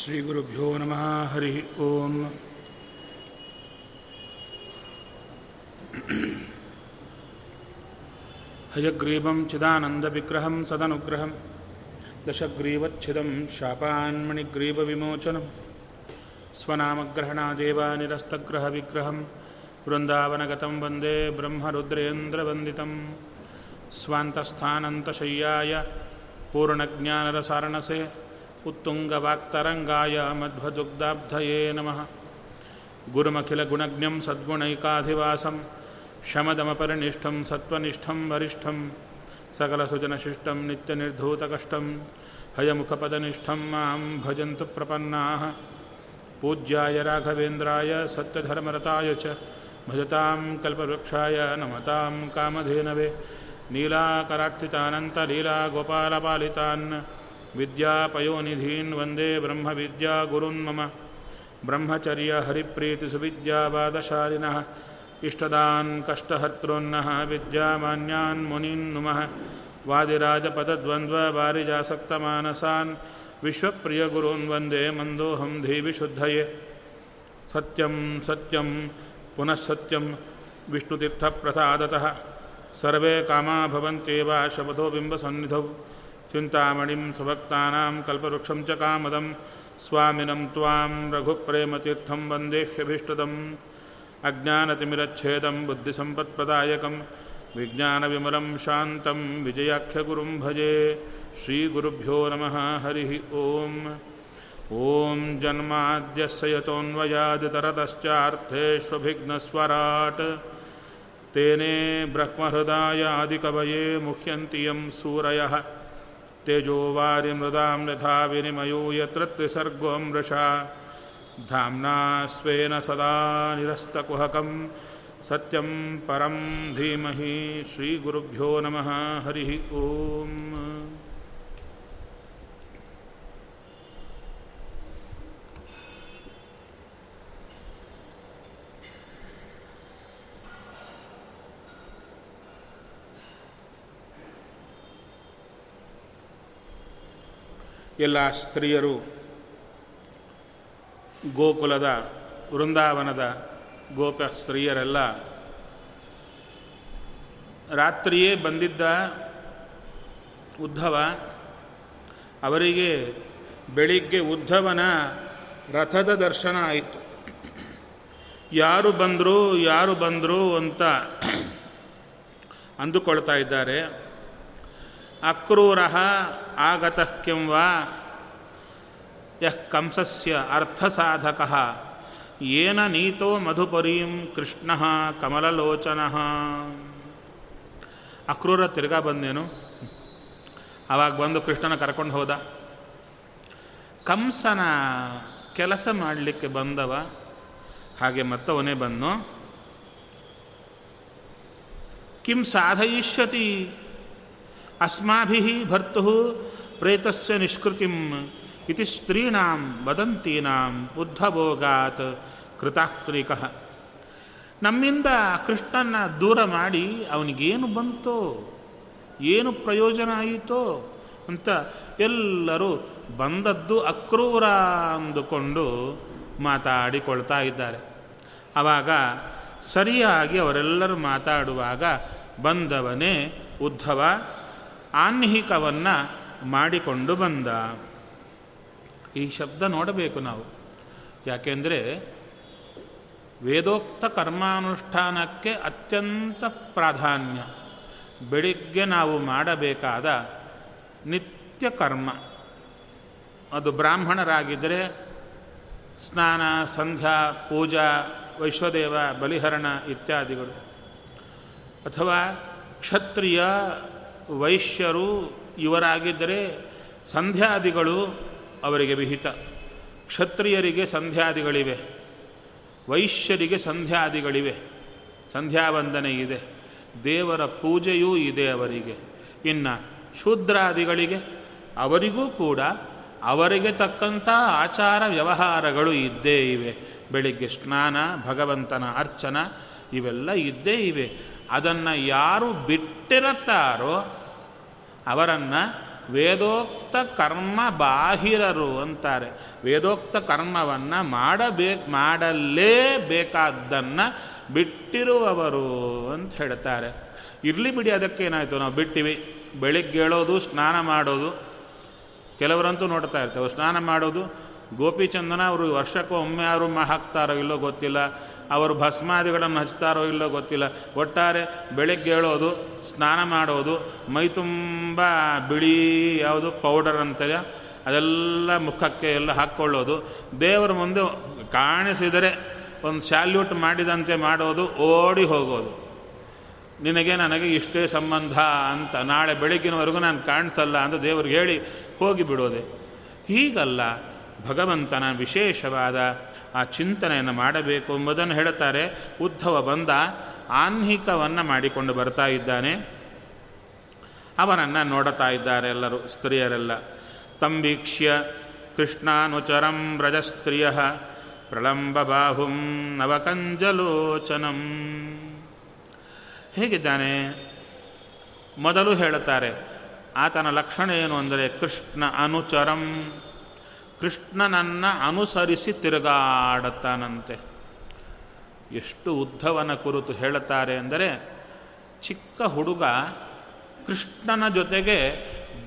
ಶ್ರೀಗುರುಭ್ಯೋ ನಮಃ ಹರಿ ಓಂ ಹಯಗ್ರೀವಂ ಚಿದಾನಂದವಿಗ್ರಹಂ ಸದನುಗ್ರಹಂ ದಶಗ್ರೀವಚ್ಛಿದಂ शापान्मणिग्रीवविमोचनं, स्वनामग्रहणादेवानिरस्तग्रहविग्रहं ವೃಂದಾವನಗತಂ ವಂದೇ ಬ್ರಹ್ಮರುದ್ರೇಂದ್ರವಂದಿತಂ ಸ್ವಾಂತಸ್ಥಾನಂತಶಯ್ಯಾಯ ಪೂರ್ಣಜ್ಞಾನರಸಾರಣಸೆ उत्तुङ्गवाक्तरङ्गाय मध्वदुग्धाब्धये नमः। गुरुमखिलगुणज्ञं सद्गुणैकाधिवासं, शमदमपरिनिष्ठं, सत्त्वनिष्ठं, वरिष्ठं, सकलसुजनशिष्टं, नित्यनिर्धूतकष्टं, हयमुखपदनिष्ठं माँ भजन्तु प्रपन्नाः। पूज्याय राघवेन्द्राय, सत्यधर्मरताय च, भजतां कल्पवृक्षाय नमतां कामधेनवे। नीलाकरार्थितानन्तलीलागोपालपालितान् विद्यापयोनिधीन् वंदे ब्रह्मविद्यागुरुन् मम। ब्रह्मचर्यहरिप्रीतिसुविद्यावादशालिनः इष्टदान् कष्टहर्तॄन्नः विद्यामान्यान् मुनीन् नुमः। वादिराजपदद्वन्द्ववारिजासक्तमानसान् विश्वप्रियगुरून् वंदे मन्दोऽहं धीविशुद्धये। सत्यं सत्यं, पुनः सत्यं, विष्णुतीर्थप्रसादतः। सर्वे कामा भवन्त्येव शपथो बिम्बसन्निधौ। चिन्तामणिं सुभक्तानां कल्पवृक्षं च कामदं, स्वामिनं त्वां रघुप्रेमतीर्थं वन्देह्यभीष्टदम् अज्ञानतिमिरच्छेदं बुद्धिसम्पत्प्रदायकं, विज्ञानविमलं शान्तं विजयाख्यगुरुं भजे। श्रीगुरुभ्यो नमः, हरिः ॐ ॐ जन्माद्यस्य यतोऽन्वयादितरतश्चार्थेष्वभिघ्नस्वराट् तेने ब्रह्महृदायादिकवये मुह्यन्ति यं सूरयः। तेजोवारिमृदां यथा विनिमयो यत्र त्रिसर्गो मृषा धाम्ना स्वेन सदा निरस्तकुहकं सत्यं परं धीमहि श्रीगुरुभ्यो नमः। हरिः ॐ ಎಲ್ಲ ಸ್ತ್ರೀಯರು ಗೋಕುಲದ, ವೃಂದಾವನದ ಗೋಪ ಸ್ತ್ರೀಯರೆಲ್ಲ ರಾತ್ರಿಯೇ ಬಂದಿದ್ದ ಉದ್ಧವ ಅವರಿಗೆ ಬೆಳಿಗ್ಗೆ ಉದ್ಧವನ ರಥದ ದರ್ಶನ ಆಯಿತು. ಯಾರು ಬಂದರು ಯಾರು ಬಂದರು ಅಂತ ಅಂದುಕೊಳ್ತಾ ಇದ್ದಾರೆ. ಅಕ್ರೂರ ಆಗತಃ ಕಿಂ ವಾ? ಯಃ ಕಂಸಸ್ಯ ಅರ್ಥಸಾಧಕ. ಏನ ನೀತೋ ಮಧುಪರೀಂ ಕೃಷ್ಣ ಕಮಲಲೋಚನ. ಅಕ್ರೂರ ತಿರ್ಗಾ ಬಂದೇನು? ಆವಾಗ ಬಂದು ಕೃಷ್ಣನ ಕರ್ಕೊಂಡು ಹೋದ. ಕಂಸನ ಕೆಲಸ ಮಾಡಲಿಕ್ಕೆ ಬಂದವ. ಹಾಗೆ ಮತ್ತವನೇ ಬಂದು ಕಿಂ ಸಾಧಯಿಷ್ಯತಿ? ಅಸ್ಮಾಭಿ ಭರ್ತು ಪ್ರೇತಸ್ಯ ನಿಷ್ಕೃತಿಂ ಇತಿ ಸ್ತ್ರೀಣಾಂ ವದಂತೀನಾಂ ಉದ್ಧಭೋಗಾತ್ ಕೃತಾಕ್ರಿಕ ನಮ್ಮಿಂದ ಕೃಷ್ಣನ ದೂರ ಮಾಡಿ ಅವನಿಗೇನು ಬಂತೋ, ಏನು ಪ್ರಯೋಜನ ಆಯಿತೋ ಅಂತ ಎಲ್ಲರೂ ಬಂದದ್ದು ಅಕ್ರೂರ ಅಂದುಕೊಂಡು ಮಾತಾಡಿಕೊಳ್ತಾ ಇದ್ದಾರೆ. ಆವಾಗ ಸರಿಯಾಗಿ ಅವರೆಲ್ಲರೂ ಮಾತಾಡುವಾಗ ಬಂದವನೇ ಉದ್ಧವ, ಆನ್ಹಿಕವನ್ನು ಮಾಡಿಕೊಂಡು ಬಂದ. ಈ ಶಬ್ದ ನೋಡಬೇಕು ನಾವು. ಯಾಕೆಂದರೆ ವೇದೋಕ್ತ ಕರ್ಮಾನುಷ್ಠಾನಕ್ಕೆ ಅತ್ಯಂತ ಪ್ರಾಧಾನ್ಯ. ಬೆಳಿಗ್ಗೆ ನಾವು ಮಾಡಬೇಕಾದ ನಿತ್ಯ ಕರ್ಮ. ಅದು ಬ್ರಾಹ್ಮಣರಾಗಿದ್ದರೆ ಸ್ನಾನ, ಸಂಧ್ಯಾ, ಪೂಜಾ, ವೈಶ್ವದೇವ, ಬಲಿಹರಣ ಇತ್ಯಾದಿಗಳು. ಅಥವಾ ಕ್ಷತ್ರಿಯ ವೈಶ್ಯರು ಇವರಾಗಿದ್ದರೆ ಸಂಧ್ಯಾದಿಗಳು ಅವರಿಗೆ ವಿಹಿತ. ಕ್ಷತ್ರಿಯರಿಗೆ ಸಂಧ್ಯಾದಿಗಳಿವೆ. ವೈಶ್ಯರಿಗೆ ಸಂಧ್ಯಾದಿಗಳಿವೆ. ಸಂಧ್ಯಾವಂದನೆ ಇದೆ. ದೇವರ ಪೂಜೆಯೂ ಇದೆ ಅವರಿಗೆ. ಇನ್ನು ಶೂದ್ರಾದಿಗಳಿಗೆ ಅವರಿಗೂ ಕೂಡ ಅವರಿಗೆ ತಕ್ಕಂಥ ಆಚಾರ ವ್ಯವಹಾರಗಳು ಇದ್ದೇ ಇವೆ. ಬೆಳಿಗ್ಗೆ ಸ್ನಾನ, ಭಗವಂತನ ಅರ್ಚನ ಇವೆಲ್ಲ ಇದ್ದೇ ಇವೆ. ಅದನ್ನು ಯಾರು ಬಿಟ್ಟಿರುತ್ತಾರೋ ಅವರನ್ನು ವೇದೋಕ್ತ ಕರ್ಮ ಬಾಹಿರರು ಅಂತಾರೆ. ವೇದೋಕ್ತ ಕರ್ಮವನ್ನು ಮಾಡಬೇ, ಮಾಡಲೇಬೇಕಾದ್ದನ್ನು ಬಿಟ್ಟಿರುವವರು ಅಂತ ಹೇಳ್ತಾರೆ. ಇರಲಿ ಬಿಡಿ ಅದಕ್ಕೇನಾಯಿತು? ನಾವು ಬಿಟ್ಟಿವಿ. ಬೆಳಿಗ್ಗೆ ಹೇಳೋದು ಸ್ನಾನ ಮಾಡೋದು. ಕೆಲವರಂತೂ ನೋಡ್ತಾ ಇರ್ತೇವೆ. ಸ್ನಾನ ಮಾಡೋದು, ಗೋಪಿಚಂದನ ಅವರು ವರ್ಷಕ್ಕೂ ಒಮ್ಮೆ ಯಾರು ಹಾಕ್ತಾರೋ ಇಲ್ಲೋ ಗೊತ್ತಿಲ್ಲ. ಅವರು ಭಸ್ಮಾದಿಗಳನ್ನು ಹಚ್ತಾರೋ ಇಲ್ಲೋ ಗೊತ್ತಿಲ್ಲ. ಒಟ್ಟಾರೆ ಬೆಳಗ್ಗೆ ಹೇಳೋದು, ಸ್ನಾನ ಮಾಡೋದು, ಮೈ ತುಂಬ ಬಿಳಿ ಯಾವುದು ಪೌಡರ್ ಅಂತಾರೆ, ಅದೆಲ್ಲ ಮುಖಕ್ಕೆ ಎಲ್ಲ ಹಾಕ್ಕೊಳ್ಳೋದು. ದೇವರ ಮುಂದೆ ಕಾಣಿಸಿದರೆ ಒಂದು ಸ್ಯಾಲ್ಯೂಟ್ ಮಾಡಿದಂತೆ ಮಾಡೋದು, ಓಡಿ ಹೋಗೋದು. ನಿನಗೆ ನನಗೆ ಇಷ್ಟೇ ಸಂಬಂಧ ಅಂತ ನಾಳೆ ಬೆಳಗ್ಗಿನವರೆಗೂ ನಾನು ಕಾಣಿಸಲ್ಲ ಅಂತ ದೇವ್ರಿಗೆ ಹೇಳಿ ಹೋಗಿ ಬಿಡೋದೆ. ಹೀಗಲ್ಲ ಭಗವಂತನ ವಿಶೇಷವಾದ ಆ ಚಿಂತನೆಯನ್ನು ಮಾಡಬೇಕು ಎಂಬುದನ್ನು ಹೇಳುತ್ತಾರೆ. ಉದ್ಧವ ಬಂದ ಆನ್ಹಿಕವನ್ನು ಮಾಡಿಕೊಂಡು ಬರ್ತಾ ಇದ್ದಾನೆ. ಅವನನ್ನು ನೋಡುತ್ತಾ ಇದ್ದಾರೆ ಎಲ್ಲರೂ, ಸ್ತ್ರೀಯರೆಲ್ಲ. ತಂಬೀಕ್ಷ್ಯ ಕೃಷ್ಣಾನುಚರಂ ವ್ರಜಸ್ತ್ರೀಯ ಪ್ರಳಂಬ ಬಾಹುಂ ನವಕಂಜಲೋಚನಂ. ಹೇಗಿದ್ದಾನೆ? ಮೊದಲು ಹೇಳುತ್ತಾರೆ, ಆತನ ಲಕ್ಷಣ ಏನು ಅಂದರೆ ಕೃಷ್ಣ ಅನುಚರಂ ಕೃಷ್ಣನನ್ನು ಅನುಸರಿಸಿ ತಿರುಗಾಡುತ್ತಾನಂತೆ ಎಷ್ಟು ಉದ್ಧವನ ಕುರಿತು ಹೇಳುತ್ತಾರೆ ಅಂದರೆ, ಚಿಕ್ಕ ಹುಡುಗ ಕೃಷ್ಣನ ಜೊತೆಗೆ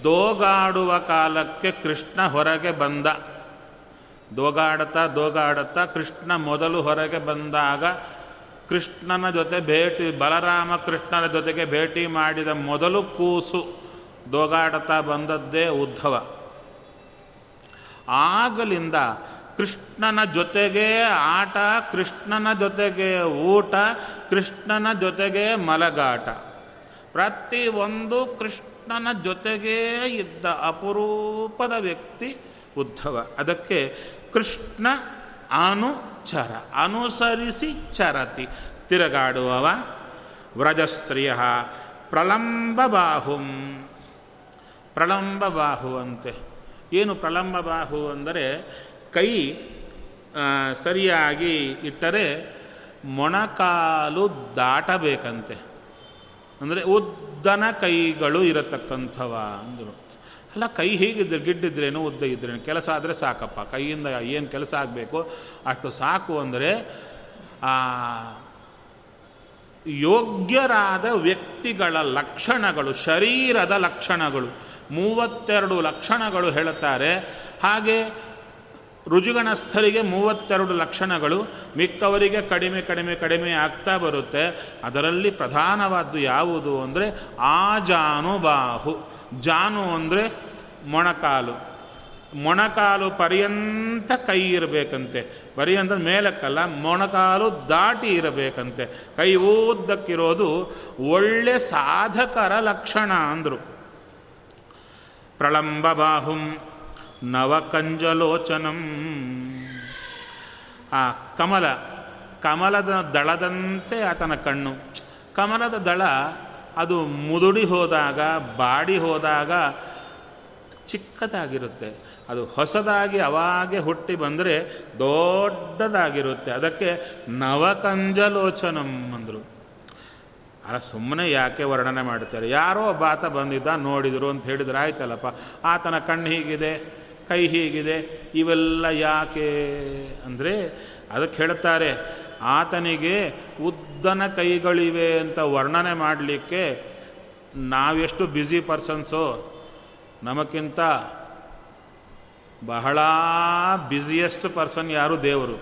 ದೋಗಾಡುವ ಕಾಲಕ್ಕೆ ಕೃಷ್ಣ ಹೊರಗೆ ಬಂದ. ದೋಗಾಡುತ್ತಾ ದೋಗಾಡುತ್ತಾ ಕೃಷ್ಣ ಮೊದಲು ಹೊರಗೆ ಬಂದಾಗ ಕೃಷ್ಣನ ಜೊತೆ ಭೇಟಿ, ಬಲರಾಮ ಕೃಷ್ಣನ ಜೊತೆಗೆ ಭೇಟಿ ಮಾಡಿದ ಮೊದಲು ಕೂಸು ದೋಗಾಡುತ್ತಾ ಬಂದದ್ದೇ ಉದ್ಧವ. ಆಗಲಿಂದ ಕೃಷ್ಣನ ಜೊತೆಗೆ ಆಟ, ಕೃಷ್ಣನ ಜೊತೆಗೆ ಊಟ, ಕೃಷ್ಣನ ಜೊತೆಗೆ ಮಲಗಾಟ. ಪ್ರತಿಯೊಂದು ಕೃಷ್ಣನ ಜೊತೆಗೆ ಇದ್ದ ಅಪರೂಪದ ವ್ಯಕ್ತಿ ಉದ್ಧವ. ಅದಕ್ಕೆ ಕೃಷ್ಣ ಅನುಚರ, ಅನುಸರಿಸಿ ಚರತಿ. ತಿರುಗಾಡುವವ ವ್ರಜಸ್ತ್ರೀಯ ಪ್ರಲಂಬ ಬಾಹುಂ ಪ್ರಲಂಬ ಬಾಹು ಅಂತೆ ಏನು ಪ್ರಲಂಬ ಬಾಹು ಅಂದರೆ ಕೈ ಸರಿಯಾಗಿ ಇಟ್ಟರೆ ಮೊಣಕಾಲು ದಾಟಬೇಕಂತೆ. ಅಂದರೆ ಉದ್ದನ ಕೈಗಳು ಇರತಕ್ಕಂಥವ ಅಂದರು. ಅಲ್ಲ, ಕೈ ಹೀಗಿದ್ರೆ, ಗಿಡ್ಡಿದ್ರೇನು, ಉದ್ದ ಇದ್ರೇನು, ಕೆಲಸ ಆದರೆ ಸಾಕಪ್ಪ. ಕೈಯಿಂದ ಏನು ಕೆಲಸ ಆಗಬೇಕು ಅಷ್ಟು ಸಾಕು ಅಂದರೆ ಯೋಗ್ಯರಾದ ವ್ಯಕ್ತಿಗಳ ಲಕ್ಷಣಗಳು, ಶರೀರದ ಲಕ್ಷಣಗಳು. ಮೂವತ್ತೆರಡು ಲಕ್ಷಣಗಳು ಹೇಳುತ್ತಾರೆ. ಹಾಗೆ ರುಜುಗಣಸ್ಥರಿಗೆ ಮೂವತ್ತೆರಡು ಲಕ್ಷಣಗಳು ಮಿಕ್ಕವರಿಗೆ ಕಡಿಮೆ ಕಡಿಮೆ ಕಡಿಮೆ ಆಗ್ತಾ ಬರುತ್ತೆ. ಅದರಲ್ಲಿ ಪ್ರಧಾನವಾದ್ದು ಯಾವುದು ಅಂದರೆ ಆ ಜಾನು ಬಾಹು. ಜಾನು ಅಂದರೆ ಮೊಣಕಾಲು. ಮೊಣಕಾಲು ಪರ್ಯಂತ ಕೈ ಇರಬೇಕಂತೆ. ಪರ್ಯಂತ ಮೇಲಕ್ಕಲ್ಲ, ಮೊಣಕಾಲು ದಾಟಿ ಇರಬೇಕಂತೆ. ಕೈ ಊದ್ದಕ್ಕಿರೋದು ಒಳ್ಳೆ ಸಾಧಕರ ಲಕ್ಷಣ ಅಂದರು. ಪ್ರಳಂಬ ಬಾಹುಂ ನವಕಂಜಲೋಚನಂ. ಆ ಕಮಲ, ಕಮಲದ ದಳದಂತೆ ಆತನ ಕಣ್ಣು. ಕಮಲದ ದಳ ಅದು ಮುದುಡಿ ಹೋದಾಗ, ಬಾಡಿ ಹೋದಾಗ ಚಿಕ್ಕದಾಗಿರುತ್ತೆ. ಅದು ಹೊಸದಾಗಿ ಅವಾಗೆ ಹುಟ್ಟಿ ಬಂದರೆ ದೊಡ್ಡದಾಗಿರುತ್ತೆ. ಅದಕ್ಕೆ ನವಕಂಜಲೋಚನಂ ಅಂದರು. ಅಲ್ಲ ಸುಮ್ಮನೆ ಯಾಕೆ ವರ್ಣನೆ ಮಾಡ್ತಾರೆ ಯಾರೋ ಒಬ್ಬ ಆತ ಬಂದಿದ್ದ, ನೋಡಿದರು ಅಂತ ಹೇಳಿದ್ರೆ ಆಯ್ತಲ್ಲಪ್ಪ. ಆತನ ಕಣ್ಣು ಹೀಗಿದೆ, ಕೈ ಹೀಗಿದೆ, ಇವೆಲ್ಲ ಯಾಕೆ ಅಂದರೆ ಅದಕ್ಕೆ ಹೇಳ್ತಾರೆ ಆತನಿಗೆ ಉದ್ದನ ಕೈಗಳಿವೆ ಅಂತ ವರ್ಣನೆ ಮಾಡಲಿಕ್ಕೆ ನಾವೆಷ್ಟು ಬ್ಯುಸಿ ಪರ್ಸನ್ಸು ನಮಗಿಂತ ಬಹಳ ಬ್ಯುಸಿಯೆಸ್ಟ್ ಪರ್ಸನ್ ಯಾರು? ದೇವರು.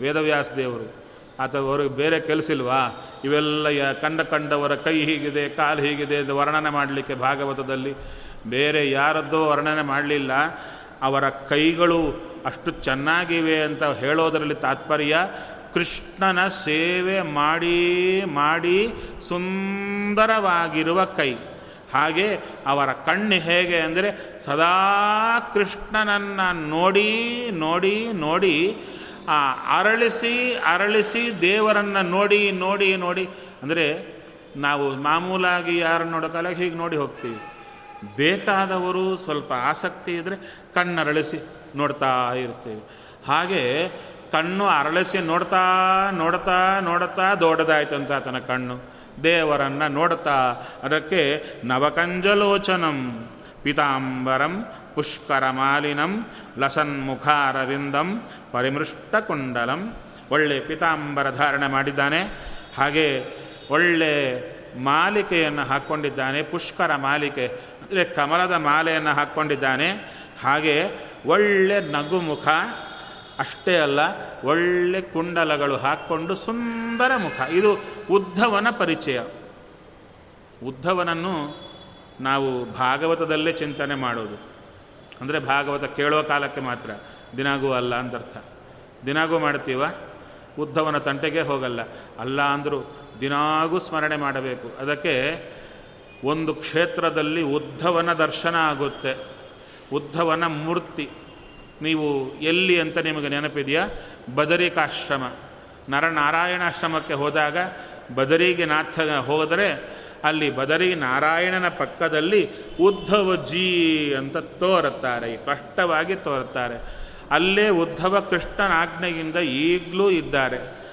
ವೇದವ್ಯಾಸ ದೇವರು. ಅಥವಾ ಅವ್ರಿಗೆ ಬೇರೆ ಕೆಲಸ ಇಲ್ವಾ? ಇವೆಲ್ಲ ಕಂಡ ಕಂಡವರ ಕೈ ಹೀಗಿದೆ, ಕಾಲು ಹೀಗಿದೆ ವರ್ಣನೆ ಮಾಡಲಿಕ್ಕೆ ಭಾಗವತದಲ್ಲಿ ಬೇರೆ ಯಾರದ್ದೋ ವರ್ಣನೆ ಮಾಡಲಿಲ್ಲ. ಅವರ ಕೈಗಳು ಅಷ್ಟು ಚೆನ್ನಾಗಿವೆ ಅಂತ ಹೇಳೋದರಲ್ಲಿ ತಾತ್ಪರ್ಯ, ಕೃಷ್ಣನ ಸೇವೆ ಮಾಡಿ ಮಾಡಿ ಸುಂದರವಾಗಿರುವ ಕೈ. ಹಾಗೆ ಅವರ ಕಣ್ಣು ಹೇಗೆ ಅಂದರೆ ಸದಾ ಕೃಷ್ಣನನ್ನು ನೋಡಿ ನೋಡಿ ನೋಡಿ ಆ ಅರಳಿಸಿ ಅರಳಿಸಿ ದೇವರನ್ನು ನೋಡಿ ನೋಡಿ ನೋಡಿ, ಅಂದರೆ ನಾವು ಮಾಮೂಲಾಗಿ ಯಾರನ್ನು ನೋಡೋಕ್ಕಲ್ಲ ಹೀಗೆ ನೋಡಿ ಹೋಗ್ತೀವಿ. ಬೇಕಾದವರು ಸ್ವಲ್ಪ ಆಸಕ್ತಿ ಇದ್ದರೆ ಕಣ್ಣರಳಿಸಿ ನೋಡ್ತಾ ಇರ್ತೀವಿ. ಹಾಗೆ ಕಣ್ಣು ಅರಳಿಸಿ ನೋಡ್ತಾ ನೋಡ್ತಾ ನೋಡ್ತಾ ದೊಡ್ಡದಾಯ್ತು ಅಂತ ಆತನ ಕಣ್ಣು. ದೇವರನ್ನು ನೋಡ್ತಾ, ಅದಕ್ಕೆ ನವಕಂಜಲೋಚನಂ ಪೀತಾಂಬರಂ ಪುಷ್ಕರಮಾಲಿನಂ ಲಸನ್ಮುಖಾರವಿಂದಂ ಪರಿಮೃಷ್ಟಕುಂಡಲಂ. ಒಳ್ಳೆ ಪಿತಾಂಬರ ಧಾರಣೆ ಮಾಡಿದ್ದಾನೆ. ಹಾಗೆ ಒಳ್ಳೆ ಮಾಲಿಕೆಯನ್ನು ಹಾಕ್ಕೊಂಡಿದ್ದಾನೆ, ಪುಷ್ಕರ ಮಾಲಿಕೆ. ಅಂದರೆ ಕಮಲದ ಮಾಲೆಯನ್ನು ಹಾಕ್ಕೊಂಡಿದ್ದಾನೆ. ಹಾಗೆ ಒಳ್ಳೆ ನಗುಮುಖ, ಅಷ್ಟೇ ಅಲ್ಲ, ಒಳ್ಳೆ ಕುಂಡಲಗಳು ಹಾಕ್ಕೊಂಡು ಸುಂದರ ಮುಖ. ಇದು ಉದ್ಧವನ ಪರಿಚಯ. ಉದ್ಧವನನ್ನು ನಾವು ಭಾಗವತದಲ್ಲೇ ಚಿಂತನೆ ಮಾಡೋದು. ಅಂದರೆ ಭಾಗವತ ಕೇಳೋ ಕಾಲಕ್ಕೆ ಮಾತ್ರ. ದಿನಾಗೂ ಅಲ್ಲ ಅಂತರ್ಥ. ದಿನಾಗೂ ಮಾಡ್ತೀವ? ಉದ್ಧವನ ತಂಟೆಗೆ ಹೋಗಲ್ಲ. ಅಲ್ಲ ಅಂದರೂ ದಿನಾಗೂ ಸ್ಮರಣೆ ಮಾಡಬೇಕು. ಅದಕ್ಕೆ ಒಂದು ಕ್ಷೇತ್ರದಲ್ಲಿ ಉದ್ಧವನ ದರ್ಶನ ಆಗುತ್ತೆ. ಉದ್ಧವನ ಮೂರ್ತಿ. ನೀವು ಎಲ್ಲಿ ಅಂತ ನಿಮಗೆ ನೆನಪಿದೆಯಾ? ಬದರಿಕಾಶ್ರಮ. ನರನಾರಾಯಣಾಶ್ರಮಕ್ಕೆ ಹೋದಾಗ ಬದರಿಗೆ ನಾಥ ಹೋದರೆ ಅಲ್ಲಿ ಬದರಿ ನಾರಾಯಣನ ಪಕ್ಕದಲ್ಲಿ ಉದ್ಧವಜಿ ಅಂತ ತೋರುತ್ತಾರೆ ಕಷ್ಟವಾಗಿ ತೋರುತ್ತಾರೆ. ಅಲ್ಲೇ ಉದ್ಧವ ಕೃಷ್ಣನ ಆಜ್ಞೆಯಿಂದ ಈಗಲೂ ಇದ್ದಾರೆ.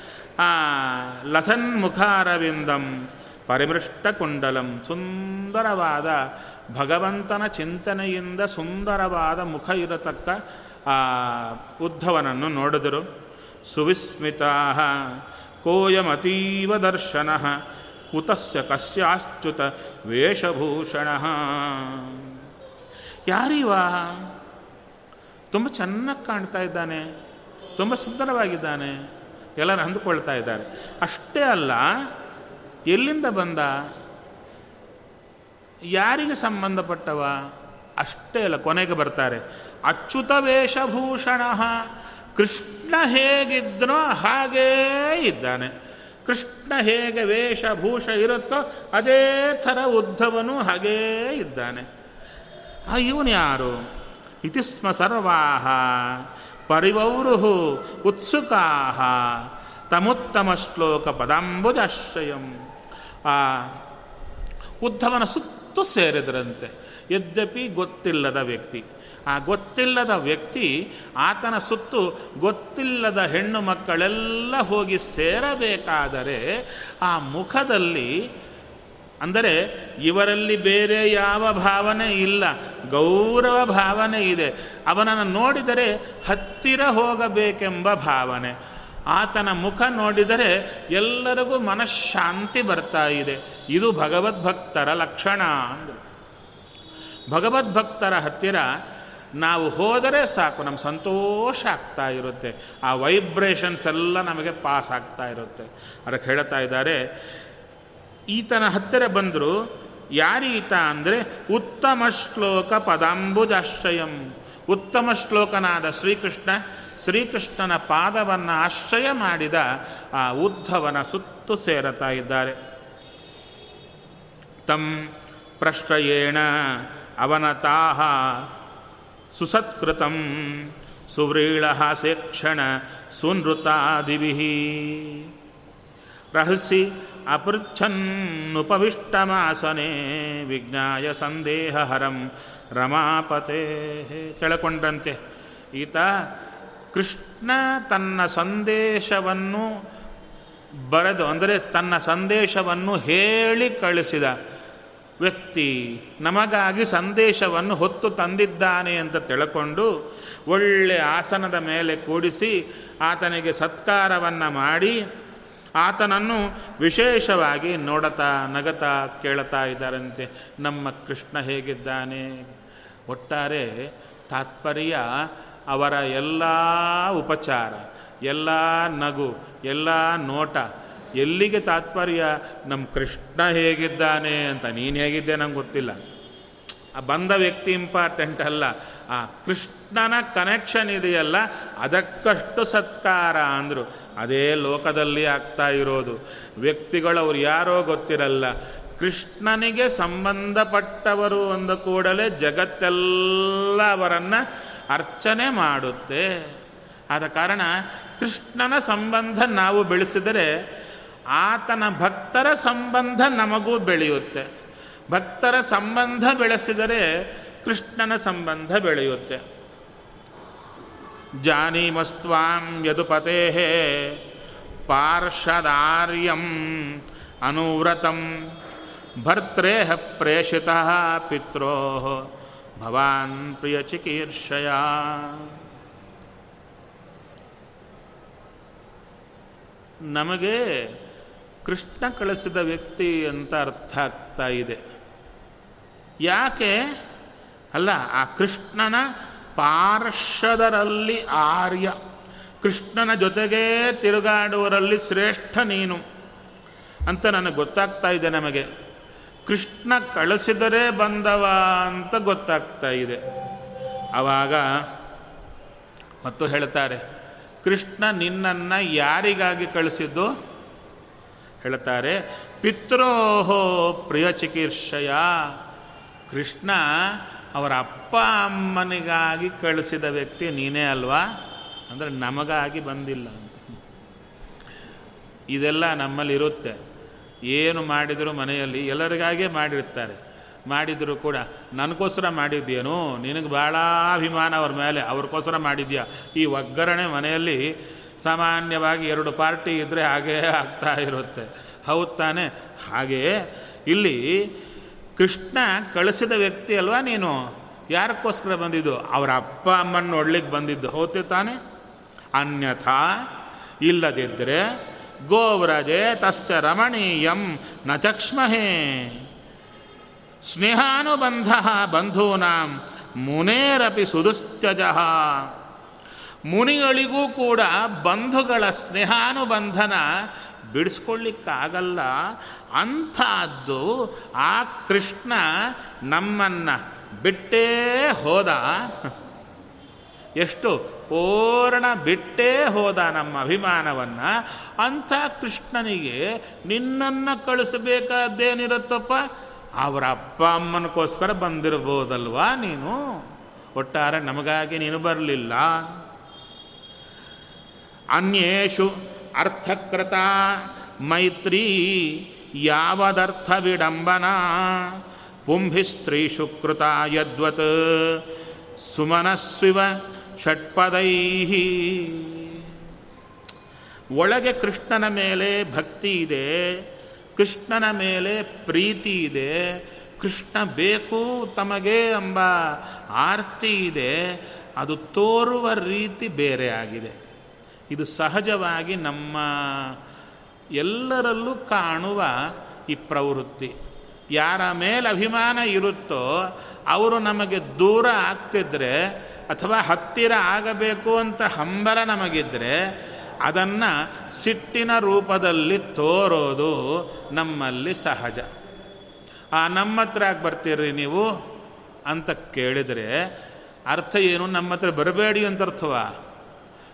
ಲಸನ್ ಮುಖ ಅರವಿಂದಂ ಪರಿಮೃಷ್ಟ ಕುಂಡಲಂ, ಸುಂದರವಾದ ಭಗವಂತನ ಚಿಂತನೆಯಿಂದ ಸುಂದರವಾದ ಮುಖ ಇರತಕ್ಕ, ಆ, ಉದ್ಧವನನ್ನು ನೋಡಿದರು. ಸುವಿಸ್ಮಿತಾ ಕೋಯಮತೀವ ದರ್ಶನ ಕುತಸ್ಯ ಕಸ್ಯಾಶ್ಚ್ಯುತ ವೇಷಭೂಷಣ. ಯಾರಿವ? ತುಂಬ ಚೆನ್ನಾಗಿ ಕಾಣ್ತಾ ಇದ್ದಾನೆ, ತುಂಬ ಸುಂದರವಾಗಿದ್ದಾನೆ ಎಲ್ಲರೂ ಅಂದುಕೊಳ್ತಾ ಇದ್ದಾರೆ. ಅಷ್ಟೇ ಅಲ್ಲ, ಎಲ್ಲಿಂದ ಬಂದ? ಯಾರಿಗೆ ಸಂಬಂಧಪಟ್ಟವ? ಅಷ್ಟೇ ಅಲ್ಲ, ಕೊನೆಗೆ ಬರ್ತಾರೆ. ಅಚ್ಯುತ ವೇಷಭೂಷಣ, ಕೃಷ್ಣ ಹೇಗಿದ್ರೋ ಹಾಗೇ ಇದ್ದಾನೆ. ಕೃಷ್ಣ ಹೇಗೆ ವೇಷಭೂಷ ಇರುತ್ತೋ ಅದೇ ಥರ ಉದ್ಧವನು ಹಾಗೇ ಇದ್ದಾನೆ. ಆ ಇವನು ಯಾರು? ಇತಿ ಸ್ಮ ಸರ್ವಾಹ. ಪರಿವೌರು ಉತ್ಸುಕಾಹ. ತಮುತ್ತಮ ಶ್ಲೋಕ ಪದಾಂಬುಜಾಶ್ರಯಂ. ಆ ಉದ್ಧವನ ಸುತ್ತು ಸೇರಿದರಂತೆ. ಯದ್ಯಪಿ ಗೊತ್ತಿಲ್ಲದ ವ್ಯಕ್ತಿ. ಆ ಗೊತ್ತಿಲ್ಲದ ವ್ಯಕ್ತಿ ಆತನ ಸುತ್ತು ಗೊತ್ತಿಲ್ಲದ ಹೆಣ್ಣು ಮಕ್ಕಳೆಲ್ಲ ಹೋಗಿ ಸೇರಬೇಕಾದರೆ ಆ ಮುಖದಲ್ಲಿ ಅಂದರೆ ಇವರಲ್ಲಿ ಬೇರೆ ಯಾವ ಭಾವನೆ ಇಲ್ಲ, ಗೌರವ ಭಾವನೆ ಇದೆ. ಅವನನ್ನು ನೋಡಿದರೆ ಹತ್ತಿರ ಹೋಗಬೇಕೆಂಬ ಭಾವನೆ. ಆತನ ಮುಖ ನೋಡಿದರೆ ಎಲ್ಲರಿಗೂ ಮನಃಶಾಂತಿ ಬರ್ತಾ ಇದೆ. ಇದು ಭಗವದ್ಭಕ್ತರ ಲಕ್ಷಣ ಅಂದರು. ಭಗವದ್ಭಕ್ತರ ಹತ್ತಿರ ನಾವು ಹೋದರೆ ಸಾಕು ನಮ್ಮ ಸಂತೋಷ ಆಗ್ತಾ ಇರುತ್ತೆ. ಆ ವೈಬ್ರೇಷನ್ಸ್ ಎಲ್ಲ ನಮಗೆ ಪಾಸ್ ಆಗ್ತಾ ಇರುತ್ತೆ. ಅದಕ್ಕೆ ಹೇಳ್ತಾ ಇದ್ದಾರೆ, ಈತನ ಹತ್ತಿರ ಬಂದರು, ಯಾರೀತ ಅಂದರೆ, ಉತ್ತಮ ಶ್ಲೋಕ ಪದಾಂಬುಜಾಶ್ರಯಂ. ಉತ್ತಮ ಶ್ಲೋಕನಾದ ಶ್ರೀಕೃಷ್ಣ, ಶ್ರೀಕೃಷ್ಣನ ಪಾದವನ್ನು ಆಶ್ರಯ ಮಾಡಿದ ಆ ಉದ್ಧವನ ಸುತ್ತು ಸೇರತಾ ಇದ್ದಾರೆ. ತಂ ಪ್ರಶ್ರಯೇಣ ಅವನತಾಹ ಸುಸತ್ಕೃತಂ ಸುವ್ರೀಳಹಾಸ್ಯಕ್ಷಣ ಸುನೃತಾದಿಭಿ. ರಹಸಿ ಅಪೃಚ್ಛನ್ನುಪವಿಷ್ಟಮಾಸನೆ ವಿಜ್ಞಾಯ ಸಂದೇಹಹರಂ ರಮಾಪತೆ. ಕೆಳಕೊಂಡ್ರಂತೆ ಈತ ಕೃಷ್ಣ ತನ್ನ ಸಂದೇಶವನ್ನು ಬರೆದು, ಅಂದರೆ ತನ್ನ ಸಂದೇಶವನ್ನು ಹೇಳಿ ಕಳಿಸಿದ. ವ್ಯಕ್ತಿ ನಮಗಾಗಿ ಸಂದೇಶವನ್ನು ಹೊತ್ತು ತಂದಿದ್ದಾನೆ ಅಂತ ತಿಳ್ಕೊಂಡು ಒಳ್ಳೆ ಆಸನದ ಮೇಲೆ ಕೂಡಿಸಿ ಆತನಿಗೆ ಸತ್ಕಾರವನ್ನು ಮಾಡಿ ಆತನನ್ನು ವಿಶೇಷವಾಗಿ ನೋಡತಾ ನಗತಾ ಕೇಳುತ್ತಾ ಇದ್ದಾರಂತೆ. ನಮ್ಮ ಕೃಷ್ಣ ಹೇಗಿದ್ದಾನೆ? ಒಟ್ಟಾರೆ ತಾತ್ಪರ್ಯ ಅವರ ಎಲ್ಲ ಉಪಚಾರ, ಎಲ್ಲ ನಗು, ಎಲ್ಲ ನೋಟ ಎಲ್ಲಿಗೆ ತಾತ್ಪರ್ಯ? ನಮ್ಮ ಕೃಷ್ಣ ಹೇಗಿದ್ದಾನೆ ಅಂತ ನೀನು ಹೇಗಿದ್ದೆ ನಂಗೆ ಗೊತ್ತಿಲ್ಲ. ಆ ಬಂದ ವ್ಯಕ್ತಿ ಇಂಪಾರ್ಟೆಂಟ್ ಅಲ್ಲ. ಆ ಕೃಷ್ಣನ ಕನೆಕ್ಷನ್ ಇದೆಯಲ್ಲ, ಅದಕ್ಕಷ್ಟು ಸತ್ಕಾರ ಅಂದರು. ಅದೇ ಲೋಕದಲ್ಲಿ ಆಗ್ತಾ ಇರೋದು. ವ್ಯಕ್ತಿಗಳು ಅವ್ರು ಯಾರೋ ಗೊತ್ತಿರಲ್ಲ. ಕೃಷ್ಣನಿಗೆ ಸಂಬಂಧಪಟ್ಟವರು ಅಂದ ಕೂಡಲೇ ಜಗತ್ತೆಲ್ಲ ಅವರನ್ನು ಅರ್ಚನೆ ಮಾಡುತ್ತೆ. ಆದ ಕಾರಣ ಕೃಷ್ಣನ ಸಂಬಂಧ ನಾವು ಬೆಳೆಸಿದರೆ ಆತನ ಭಕ್ತರ ಸಂಬಂಧ ನಮಗೂ ಬೆಳೆಯುತ್ತೆ. ಭಕ್ತರ ಸಂಬಂಧ ಬೆಳೆಸಿದರೆ ಕೃಷ್ಣನ ಸಂಬಂಧ ಬೆಳೆಯುತ್ತೆ. ಜಾನೀಮಸ್ತ್ವಾಂ ಯದುಪತೆ ಪಾರ್ಷದಾರ್ಯಂ ಅನುವ್ರತಂ ಭರ್ತೇಹ ಪ್ರೇಷಿತ ಪಿತ್ರೋ ಭವಾನ್ ಪ್ರಿಯ ಚಿಕೀರ್ಷಯ. ನಮಗೆ ಕೃಷ್ಣ ಕಳಿಸಿದ ವ್ಯಕ್ತಿ ಅಂತ ಅರ್ಥ ಆಗ್ತಾ ಇದೆ. ಯಾಕೆ? ಅಲ್ಲ, ಆ ಕೃಷ್ಣನ ಪಾರ್ಷದರಲ್ಲಿ ಆರ್ಯ. ಕೃಷ್ಣನ ಜೊತೆಗೇ ತಿರುಗಾಡುವರಲ್ಲಿ ಶ್ರೇಷ್ಠ ನೀನು ಅಂತ ನನಗೆ ಗೊತ್ತಾಗ್ತಾ ಇದೆ ನಮಗೆ. ಕೃಷ್ಣ ಕಳಿಸಿದರೆ ಬಂದವ ಅಂತ ಗೊತ್ತಾಗ್ತಾ ಇದೆ. ಆವಾಗ ಮತ್ತು ಹೇಳ್ತಾರೆ, ಕೃಷ್ಣ ನಿನ್ನನ್ನು ಯಾರಿಗಾಗಿ ಕಳಿಸಿದ್ದು? ಹೇಳ್ತಾರೆ, ಪಿತ್ರೋಹೋ ಪ್ರಿಯ ಚಿಕಿತ್ಸೆಯ, ಕೃಷ್ಣ ಅವರ ಅಪ್ಪ ಅಮ್ಮನಿಗಾಗಿ ಕಳಿಸಿದ ವ್ಯಕ್ತಿ ನೀನೇ ಅಲ್ವಾ? ಅಂದರೆ ನಮಗಾಗಿ ಬಂದಿಲ್ಲ ಅಂತ. ಇದೆಲ್ಲ ನಮ್ಮಲ್ಲಿರುತ್ತೆ. ಏನು ಮಾಡಿದರೂ ಮನೆಯಲ್ಲಿ ಎಲ್ಲರಿಗಾಗೇ ಮಾಡಿರ್ತಾರೆ. ಮಾಡಿದರೂ ಕೂಡ, ನನಗೋಸ್ಕರ ಮಾಡಿದ್ದೇನು ನಿನಗೆ ಭಾಳ ಅಭಿಮಾನ ಅವ್ರ ಮೇಲೆ. ಅವ್ರಿಗೋಸ್ಕರ ಮಾಡಿದ್ಯಾ? ಈ ಒಗ್ಗರಣೆ ಮನೆಯಲ್ಲಿ ಸಾಮಾನ್ಯವಾಗಿ ಎರಡು ಪಾರ್ಟಿ ಇದ್ದರೆ ಹಾಗೇ ಆಗ್ತಾ ಇರುತ್ತೆ. ಹೌದು ತಾನೆ? ಹಾಗೆಯೇ ಇಲ್ಲಿ ಕೃಷ್ಣ ಕಳಿಸಿದ ವ್ಯಕ್ತಿ ಅಲ್ವಾ ನೀನು? ಯಾರಕ್ಕೋಸ್ಕರ ಬಂದಿದ್ದು? ಅವರ ಅಪ್ಪ ಅಮ್ಮನ ನೋಡ್ಲಿಕ್ಕೆ ಬಂದಿದ್ದು. ಹೌತೆ ತಾನೆ? ಅನ್ಯಥಾ ಇಲ್ಲದಿದ್ದರೆ ಗೋವ್ರಜೆ ತಸ್ಯ ರಮಣೀಯಂ ನ ಚಕ್ಷ್ಮಹೇ. ಸ್ನೇಹಾನುಬಂಧ ಬಂಧೂನಾಂ ಮುನೇರಪಿ ಸುದುಸ್ತ್ಯಜ. ಮುನಿಗಳಿಗೂ ಕೂಡ ಬಂಧುಗಳ ಸ್ನೇಹಾನುಬಂಧನ ಬಿಡಿಸ್ಕೊಳ್ಳಿಕ್ಕಾಗಲ್ಲ. ಅಂಥದ್ದು ಆ ಕೃಷ್ಣ ನಮ್ಮನ್ನು ಬಿಟ್ಟೇ ಹೋದ. ಎಷ್ಟು ಪೂರ್ಣ ಬಿಟ್ಟೇ ಹೋದ ನಮ್ಮ ಅಭಿಮಾನವನ್ನು. ಅಂಥ ಕೃಷ್ಣನಿಗೆ ನಿನ್ನನ್ನು ಕಳಿಸಬೇಕಾದ್ದೇನಿರುತ್ತಪ್ಪ? ಅವರ ಅಪ್ಪ ಅಮ್ಮನಕ್ಕೋಸ್ಕರ ಬಂದಿರ್ಬೋದಲ್ವಾ ನೀನು? ಒಟ್ಟಾರೆ ನಮಗಾಗಿ ನೀನು ಬರಲಿಲ್ಲ. ಅನ್ಯೇಷು ಅರ್ಥಕೃತ ಮೈತ್ರಿ ಯಾವದರ್ಥ ವಿಡಂಬನಾ? ಪುಂಭಿಸ್ತ್ರೀಷು ಕೃತ ಯದ್ವತ್ ಸುಮನಸ್ವಿವ ಷಟ್ಪದೈ ಒಳಗೆ ಕೃಷ್ಣನ ಮೇಲೆ ಭಕ್ತಿ ಇದೆ, ಕೃಷ್ಣನ ಮೇಲೆ ಪ್ರೀತಿ ಇದೆ, ಕೃಷ್ಣ ಬೇಕು ತಮಗೆ ಎಂಬ ಆರ್ತಿ ಇದೆ, ಅದು ತೋರುವ ರೀತಿ ಬೇರೆ ಆಗಿದೆ. ಇದು ಸಹಜವಾಗಿ ನಮ್ಮ ಎಲ್ಲರಲ್ಲೂ ಕಾಣುವ ಈ ಪ್ರವೃತ್ತಿ. ಯಾರ ಮೇಲೆ ಅಭಿಮಾನ ಇರುತ್ತೋ ಅವರು ನಮಗೆ ದೂರ ಆಗ್ತಿದ್ರೆ ಅಥವಾ ಹತ್ತಿರ ಆಗಬೇಕು ಅಂತ ಹಂಬಲ ನಮಗಿದ್ರೆ ಅದನ್ನು ಸಿಟ್ಟಿನ ರೂಪದಲ್ಲಿ ತೋರೋದು ನಮ್ಮಲ್ಲಿ ಸಹಜ. ಆ ನಮ್ಮ ಹತ್ರ ಯಾಕೆ ಬರ್ತೀರಿ ನೀವು? ಅಂತ ಕೇಳಿದರೆ ಅರ್ಥ ಏನು? ನಮ್ಮ ಹತ್ರ ಬರಬೇಡಿ ಅಂತ ಅರ್ಥವಾ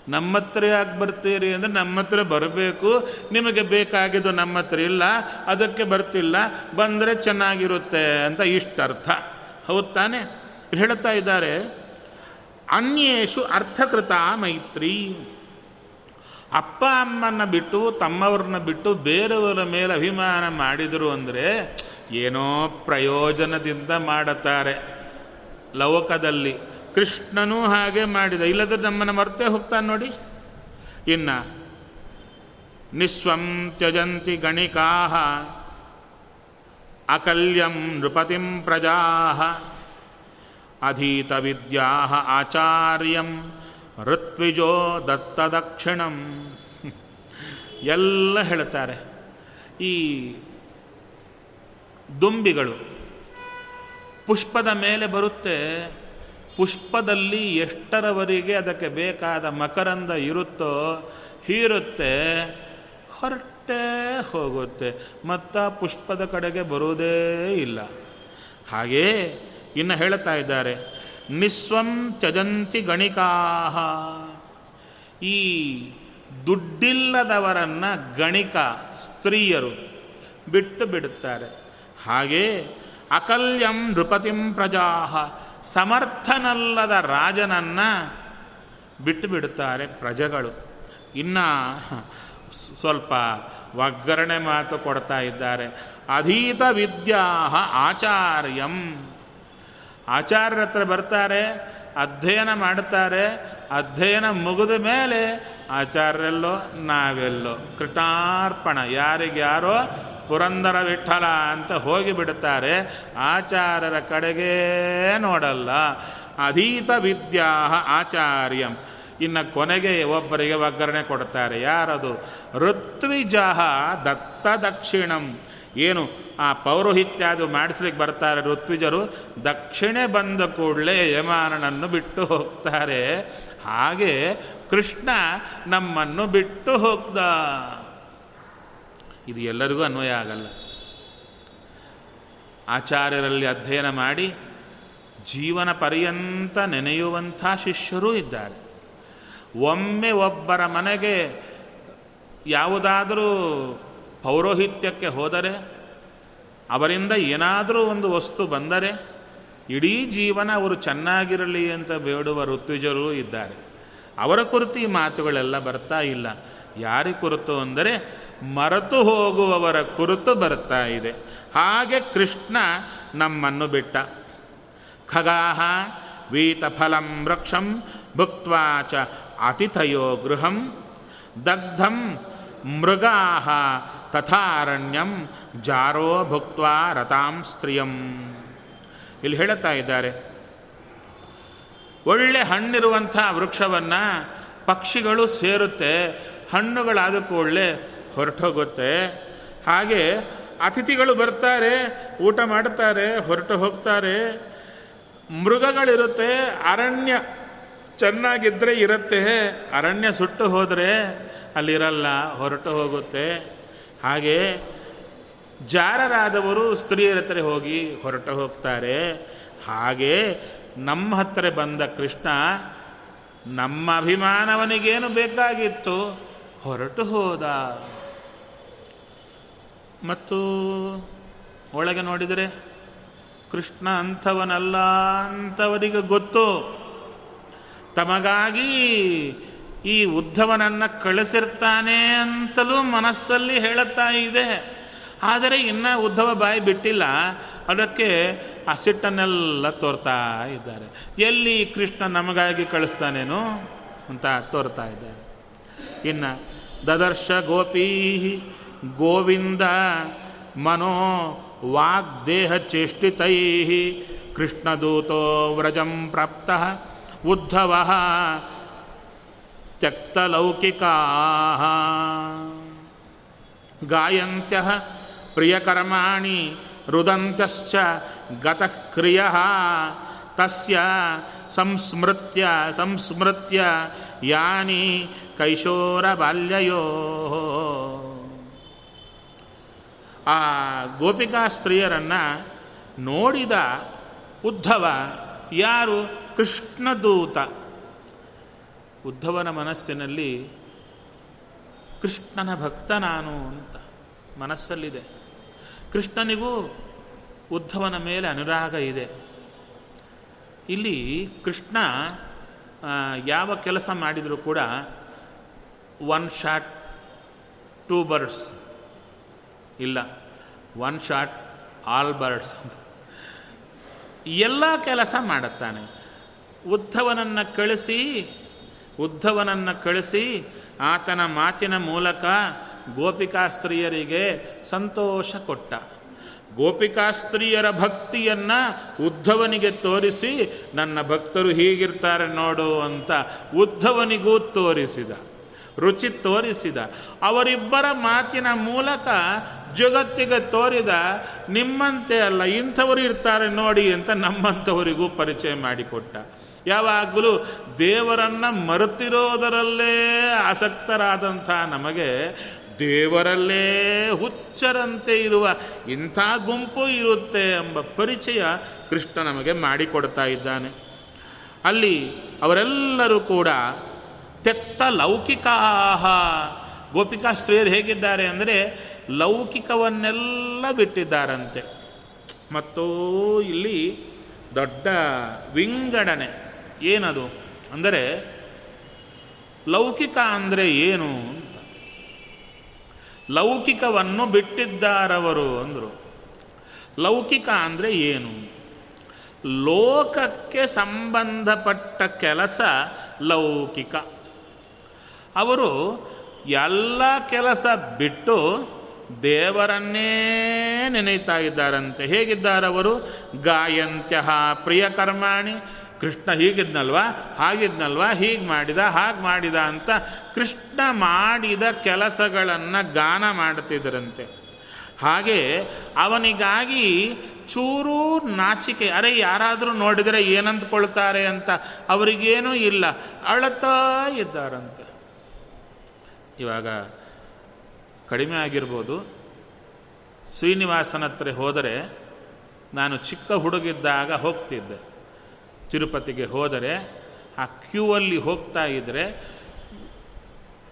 ನಮ್ಮ ಹತ್ರ ಯಾಕೆ ಬರ್ತೀರಿ ಅಂದರೆ ನಮ್ಮ ಹತ್ರ ಬರಬೇಕು. ನಿಮಗೆ ಬೇಕಾಗಿದ್ದು ನಮ್ಮ ಹತ್ರ ಇಲ್ಲ, ಅದಕ್ಕೆ ಬರ್ತಿಲ್ಲ, ಬಂದರೆ ಚೆನ್ನಾಗಿರುತ್ತೆ ಅಂತ ಇಷ್ಟರ್ಥ. ಹೌದು ತಾನೆ? ಹೇಳ್ತಾ ಇದ್ದಾರೆ, ಅನ್ಯೇಷು ಅರ್ಥಕೃತ ಮೈತ್ರಿ. ಅಪ್ಪ ಅಮ್ಮನ ಬಿಟ್ಟು, ತಮ್ಮವ್ರನ್ನ ಬಿಟ್ಟು ಬೇರೆಯವರ ಮೇಲೆ ಅಭಿಮಾನ ಮಾಡಿದರು ಅಂದರೆ ಏನೋ ಪ್ರಯೋಜನದಿಂದ ಮಾಡುತ್ತಾರೆ ಲೋಕದಲ್ಲಿ ಕೃಷ್ಣನೂ ಹಾಗೆ ಮಾಡಿದ. ಇಲ್ಲದ್ರೆ ನಮ್ಮನ್ನು ಮರ್ತೆ ಹೋಗ್ತಾನೆ ನೋಡಿ. ಇನ್ನು, ನಿಸ್ವಂ ತ್ಯಜಂತಿ ಗಣಿಕಾ ಅಕಲ್ಯಂ ನೃಪತಿಂ ಪ್ರಜಾ ಅಧೀತ ವಿದ್ಯಾ ಆಚಾರ್ಯಂ ಋತ್ವಿಜೋ ದತ್ತದಕ್ಷಿಣಂ. ಎಲ್ಲ ಹೇಳ್ತಾರೆ. ಈ ದುಂಬಿಗಳು ಪುಷ್ಪದ ಮೇಲೆ ಬರುತ್ತೆ ಪುಷ್ಪದಲ್ಲಿ ಎಷ್ಟರವರೆಗೆ ಅದಕ್ಕೆ ಬೇಕಾದ ಮಕರಂದ ಇರುತ್ತೋ ಹೀರುತ್ತೆ, ಹೊರಟೇ ಹೋಗುತ್ತೆ. ಮತ್ತು ಪುಷ್ಪದ ಕಡೆಗೆ ಬರುವುದೇ ಇಲ್ಲ. ಹಾಗೇ ಇನ್ನು ಹೇಳ್ತಾ ಇದ್ದಾರೆ, ನಿಸ್ವಂ ತ್ಯಜಂತಿ ಗಣಿಕಾಹ. ಈ ದುಡ್ಡಿಲ್ಲದವರನ್ನು ಗಣಿಕ ಸ್ತ್ರೀಯರು ಬಿಟ್ಟು ಬಿಡುತ್ತಾರೆ. ಹಾಗೇ ಅಕಲ್ಯಂ ನೃಪತಿಂ ಪ್ರಜಾಹ. ಸಮರ್ಥನಲ್ಲದ ರಾಜನನ್ನು ಬಿಟ್ಟು ಬಿಡುತ್ತಾರೆ ಪ್ರಜೆಗಳು. ಇನ್ನು ಸ್ವಲ್ಪ ಒಗ್ಗರಣೆ ಮಾತು ಕೊಡ್ತಾ ಇದ್ದಾರೆ. ಅಧೀತ ವಿದ್ಯಾ ಆಚಾರ್ಯಂ. ಆಚಾರ್ಯರ ಹತ್ರ ಬರ್ತಾರೆ, ಅಧ್ಯಯನ ಮಾಡ್ತಾರೆ, ಅಧ್ಯಯನ ಮುಗಿದ ಮೇಲೆ ಆಚಾರ್ಯಲ್ಲೋ ನಾವೆಲ್ಲೋ ಕೃಟಾರ್ಪಣ. ಯಾರಿಗ್ಯಾರೋ ಪುರಂದರ ವಿಠಲ ಅಂತ ಹೋಗಿಬಿಡುತ್ತಾರೆ ಆಚಾರ್ಯರ ಕಡೆಗೇ ನೋಡಲ್ಲ. ಅಧೀತ ವಿದ್ಯಾ ಆಚಾರ್ಯಂ. ಇನ್ನು ಕೊನೆಗೆ ಒಬ್ಬರಿಗೆ ಒಗ್ಗರಣೆ ಕೊಡ್ತಾರೆ ಯಾರದು? ಋತ್ವಿಜಃ ದತ್ತ ದಕ್ಷಿಣಂ ಏನು? ಆ ಪೌರೋಹಿತ್ಯಾದು ಮಾಡಿಸ್ಲಿಕ್ಕೆ ಬರ್ತಾರೆ ಋತ್ವಿಜರು. ದಕ್ಷಿಣೆ ಬಂದ ಕೂಡಲೇ ಯಮಾನನನ್ನು ಬಿಟ್ಟು ಹೋಗ್ತಾರೆ. ಹಾಗೆ ಕೃಷ್ಣ ನಮ್ಮನ್ನು ಬಿಟ್ಟು ಹೋಗ್ದ. ಇದು ಎಲ್ಲರಿಗೂ ಅನ್ವಯ ಆಗಲ್ಲ. ಆಚಾರ್ಯರಲ್ಲಿ ಅಧ್ಯಯನ ಮಾಡಿ ಜೀವನ ಪರ್ಯಂತ ನೆನೆಯುವಂಥ ಶಿಷ್ಯರೂ ಇದ್ದಾರೆ. ಒಮ್ಮೆ ಒಬ್ಬರ ಮನೆಗೆ ಯಾವುದಾದರೂ ಪೌರೋಹಿತ್ಯಕ್ಕೆ ಹೋದರೆ, ಅವರಿಂದ ಏನಾದರೂ ಒಂದು ವಸ್ತು ಬಂದರೆ, ಇಡೀ ಜೀವನ ಅವರು ಚೆನ್ನಾಗಿರಲಿ ಅಂತ ಬೇಡುವ ಋತ್ವಿಜರು ಇದ್ದಾರೆ. ಅವರ ಕುರಿತು ಈ ಮಾತುಗಳೆಲ್ಲ ಬರ್ತಾ ಇಲ್ಲ. ಯಾರಿ ಕುರಿತು ಅಂದರೆ ಮರೆತು ಹೋಗುವವರ ಕುರಿತು ಬರ್ತಾ ಇದೆ. ಹಾಗೆ ಕೃಷ್ಣ ನಮ್ಮನ್ನು ಬಿಟ್ಟ. ಖಗಾಹ ವೀತಫಲಂ ವೃಕ್ಷಂ ಭುಕ್ವಾಚ ಅತಿಥಯೋ ಗೃಹಂ ದಗ್ಧಂ ಮೃಗಾ ತಥಾರಣ್ಯಂ ಜಾರೋ ಭುಕ್ವಾ ರತಾಂ ಸ್ತ್ರೀಯಂ. ಇಲ್ಲಿ ಹೇಳುತ್ತಾ ಇದ್ದಾರೆ. ಒಳ್ಳೆ ಹಣ್ಣಿರುವಂಥ ವೃಕ್ಷವನ್ನು ಪಕ್ಷಿಗಳು ಸೇರುತ್ತೆ, ಹಣ್ಣುಗಳಾದ ಕೂಡಲೇ ಹೊರಟೋಗುತ್ತೆ. ಹಾಗೆ ಅತಿಥಿಗಳು ಬರ್ತಾರೆ, ಊಟ ಮಾಡ್ತಾರೆ ಹೊರಟು ಹೋಗ್ತಾರೆ. ಮೃಗಗಳಿರುತ್ತೆ, ಅರಣ್ಯ ಚೆನ್ನಾಗಿದ್ದರೆ ಇರುತ್ತೆ, ಅರಣ್ಯ ಸುಟ್ಟು ಹೋದರೆ ಅಲ್ಲಿರಲ್ಲ, ಹೊರಟು ಹೋಗುತ್ತೆ. ಹಾಗೆ ಜಾರರಾದವರು ಸ್ತ್ರೀಯರ ಹತ್ರ ಹೋಗಿ ಹೊರಟು ಹೋಗ್ತಾರೆ. ಹಾಗೆ ನಮ್ಮ ಹತ್ತಿರ ಬಂದ ಕೃಷ್ಣ ನಮ್ಮ ಅಭಿಮಾನವನಿಗೇನು ಬೇಕಾಗಿತ್ತು? ಹೊರಟು ಹೋದ. ಮತ್ತು ಒಳಗೆ ನೋಡಿದರೆ ಕೃಷ್ಣ ಅಂಥವನಲ್ಲ ಅಂಥವರಿಗೆ ಗೊತ್ತು. ತಮಗಾಗಿ ಈ ಉದ್ಧವನನ್ನು ಕಳಿಸಿರ್ತಾನೆ ಅಂತಲೂ ಮನಸ್ಸಲ್ಲಿ ಹೇಳುತ್ತಾ ಇದೆ. ಆದರೆ ಇನ್ನು ಉದ್ಧವ ಬಾಯಿ ಬಿಟ್ಟಿಲ್ಲ. ಅದಕ್ಕೆ ಆ ಸಿಟ್ಟನ್ನೆಲ್ಲ ತೋರ್ತಾ ಇದ್ದಾರೆ. ಎಲ್ಲಿ ಕೃಷ್ಣ ನಮಗಾಗಿ ಕಳಿಸ್ತಾನೇನು ಅಂತ ತೋರ್ತಾ ಇದ್ದಾರೆ. ಇನ್ನು ದದರ್ಶ ಗೋಪೀ ಗೋವಿಂದ ಮನೋ ವಾಗ್ದೇಹ ಚೇಷ್ಟಿತೈ ಕೃಷ್ಣದೂತೋ ವ್ರಜಂ ಪ್ರಾಪ್ತ ಉದ್ಧವ ತ್ಯಕ್ತಲೌಕಿಕಾ. ಗಾಯಂತ್ಯ ಪ್ರಿಯಕರ್ಮಾಣಿ ರುದಂತ್ಯಶ್ಚ ಗತಃ ಕ್ರಿಯ ತಸ್ಯ ಸಂಸ್ಮೃತ್ಯ ಸಂಸ್ಮೃತ್ಯ ಯಾನಿ ಕೈಶೋರ ಬಾಲ್ಯಯೋ ಆ ಗೋಪಿಕಾ ಸ್ತ್ರೀಯರನ್ನು ನೋಡಿದ ಉದ್ಧವ, ಯಾರು? ಕೃಷ್ಣದೂತ. ಉದ್ಧವನ ಮನಸ್ಸಿನಲ್ಲಿ, ಕೃಷ್ಣನ ಭಕ್ತ ನಾನು ಅಂತ ಮನಸ್ಸಲ್ಲಿದೆ. ಕೃಷ್ಣನಿಗೂ ಉದ್ಧವನ ಮೇಲೆ ಅನುರಾಗ ಇದೆ. ಇಲ್ಲಿ ಕೃಷ್ಣ ಯಾವ ಕೆಲಸ ಮಾಡಿದರೂ ಕೂಡ ಒನ್ ಶಾಟ್ ಟೂ ಬರ್ಡ್ಸ್ ಇಲ್ಲ. ಒನ್ ಶಾಟ್ ಆಲ್ ಬರ್ಡ್ಸ್ ಅಂತ. ಎಲ್ಲ ಕೆಲಸ ಮಾಡುತ್ತಾನೆ. ಉದ್ಧವನನ್ನು ಕಳಿಸಿ ಉದ್ಧವನನ್ನು ಕಳಿಸಿ, ಆತನ ಮಾತಿನ ಮೂಲಕ ಗೋಪಿಕಾಸ್ತ್ರೀಯರಿಗೆ ಸಂತೋಷ ಕೊಟ್ಟ. ಗೋಪಿಕಾಸ್ತ್ರೀಯರ ಭಕ್ತಿಯನ್ನು ಉದ್ಧವನಿಗೆ ತೋರಿಸಿ, ನನ್ನ ಭಕ್ತರು ಹೀಗಿರ್ತಾರೆ ನೋಡು ಅಂತ ಉದ್ಧವನಿಗೂ ತೋರಿಸಿದ. ರುಚಿ ತೋರಿಸಿದ. ಅವರಿಬ್ಬರ ಮಾತಿನ ಮೂಲಕ ಜಗತ್ತಿಗೆ ತೋರಿದ ನಿಮ್ಮಂತೆ ಅಲ್ಲ, ಇಂಥವರು ಇರ್ತಾರೆ ನೋಡಿ ಅಂತ ನಮ್ಮಂಥವರಿಗೂ ಪರಿಚಯ ಮಾಡಿಕೊಟ್ಟ. ಯಾವಾಗಲೂ ದೇವರನ್ನು ಮರೆತಿರೋದರಲ್ಲೇ ಆಸಕ್ತರಾದಂಥ ನಮಗೆ ದೇವರಲ್ಲೇ ಹುಚ್ಚರಂತೆ ಇರುವ ಇಂಥ ಗುಂಪು ಇರುತ್ತೆ ಎಂಬ ಪರಿಚಯ ಕೃಷ್ಣ ನಮಗೆ ಮಾಡಿಕೊಡ್ತಾ ಇದ್ದಾನೆ. ಅಲ್ಲಿ ಅವರೆಲ್ಲರೂ ಕೂಡ ತೆತ್ತ ಲೌಕಿಕಾಹ ಗೋಪಿಕಾ ಸ್ತ್ರೀಯರು ಹೇಗಿದ್ದಾರೆ ಅಂದರೆ ಲೌಕಿಕವನ್ನೆಲ್ಲ ಬಿಟ್ಟಿದ್ದಾರಂತೆ. ಮತ್ತು ಇಲ್ಲಿ ದೊಡ್ಡ ವಿಂಗಡಣೆ. ಏನದು? ಅಂದರೆ ಲೌಕಿಕ ಅಂದರೆ ಏನು ಅಂತ. ಲೌಕಿಕವನ್ನು ಬಿಟ್ಟಿದ್ದಾರವರು ಅಂದರು. ಲೌಕಿಕ ಅಂದರೆ ಏನು? ಲೋಕಕ್ಕೆ ಸಂಬಂಧಪಟ್ಟ ಕೆಲಸ ಲೌಕಿಕ. ಅವರು ಎಲ್ಲ ಕೆಲಸ ಬಿಟ್ಟು ದೇವರನ್ನೇ ನೆನೆಯುತ್ತಾ ಇದ್ದಾರಂತೆ. ಹೇಗಿದ್ದಾರವರು? ಗಾಯಂತ್ಯಹ ಪ್ರಿಯ ಕರ್ಮಾಣಿ. ಕೃಷ್ಣ ಹೀಗಿದ್ನಲ್ವಾ? ಹಾಗಿದ್ನಲ್ವಾ? ಹೀಗೆ ಮಾಡಿದ, ಹಾಗೆ ಮಾಡಿದ ಅಂತ ಕೃಷ್ಣ ಮಾಡಿದ ಕೆಲಸಗಳನ್ನು ಗಾನ ಮಾಡ್ತಿದ್ದರಂತೆ ಹಾಗೆ ಅವನಿಗಾಗಿ ಚೂರು ನಾಚಿಕೆ, ಅರೆ ಯಾರಾದರೂ ನೋಡಿದರೆ ಏನಂದ್ಕೊಳ್ತಾರೆ ಅಂತ ಅವರಿಗೇನೂ ಇಲ್ಲ. ಅಳತಾ ಇದ್ದಾರಂತೆ. ಇವಾಗ ಕಡಿಮೆ ಆಗಿರ್ಬೋದು. ಶ್ರೀನಿವಾಸನ ಹತ್ರ ಹೋದರೆ ನಾನು ಚಿಕ್ಕ ಹುಡುಗಿದ್ದಾಗ ಹೋಗ್ತಿದ್ದೆ. ತಿರುಪತಿಗೆ ಹೋದರೆ ಆ ಕ್ಯೂ ಅಲ್ಲಿ ಹೋಗ್ತಾ ಇದ್ದರೆ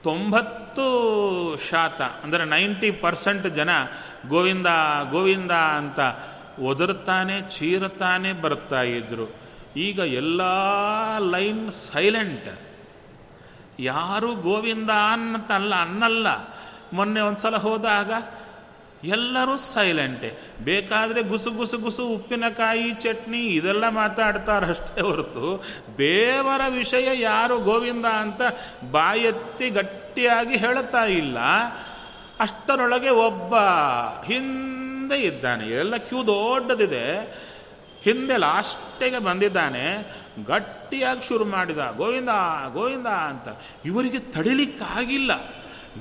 ತೊಂಬತ್ತು ಶಾತ, ಅಂದರೆ ನೈಂಟಿ ಪರ್ಸೆಂಟ್ ಜನ ಗೋವಿಂದ ಗೋವಿಂದ ಅಂತ ಒದರ್ತಾನೆ ಚೀರುತ್ತಾನೆ ಬರ್ತಾ ಇದ್ದರು ಈಗ ಎಲ್ಲ ಲೈನ್ ಸೈಲೆಂಟ್. ಯಾರು ಗೋವಿಂದ ಅನ್ನತ್ತಲ್ಲ ಅನ್ನಲ್ಲ. ಮೊನ್ನೆ ಒಂದು ಸಲ ಹೋದಾಗ ಎಲ್ಲರೂ ಸೈಲೆಂಟೆ ಬೇಕಾದರೆ ಗುಸು ಗುಸು ಗುಸು ಉಪ್ಪಿನಕಾಯಿ, ಚಟ್ನಿ ಇದೆಲ್ಲ ಮಾತಾಡ್ತಾರಷ್ಟೇ ಹೊರತು. ದೇವರ ವಿಷಯ ಯಾರು ಗೋವಿಂದ ಅಂತ ಬಾಯೆತ್ತಿ ಗಟ್ಟಿಯಾಗಿ ಹೇಳ್ತಾ ಇಲ್ಲ. ಅಷ್ಟರೊಳಗೆ ಒಬ್ಬ ಹಿಂದೆ ಇದ್ದಾನೆ. ಎಲ್ಲ ಕ್ಯೂ ದೊಡ್ಡದಿದೆ. ಹಿಂದೆ ಲಾಸ್ಟಿಗೆ ಬಂದಿದ್ದಾನೆ. ಗಟ್ಟಿಯಾಗಿ ಶುರು ಮಾಡಿದ, ಗೋವಿಂದ ಗೋವಿಂದ ಅಂತ. ಇವರಿಗೆ ತಡಿಲಿಕ್ಕಾಗಿಲ್ಲ.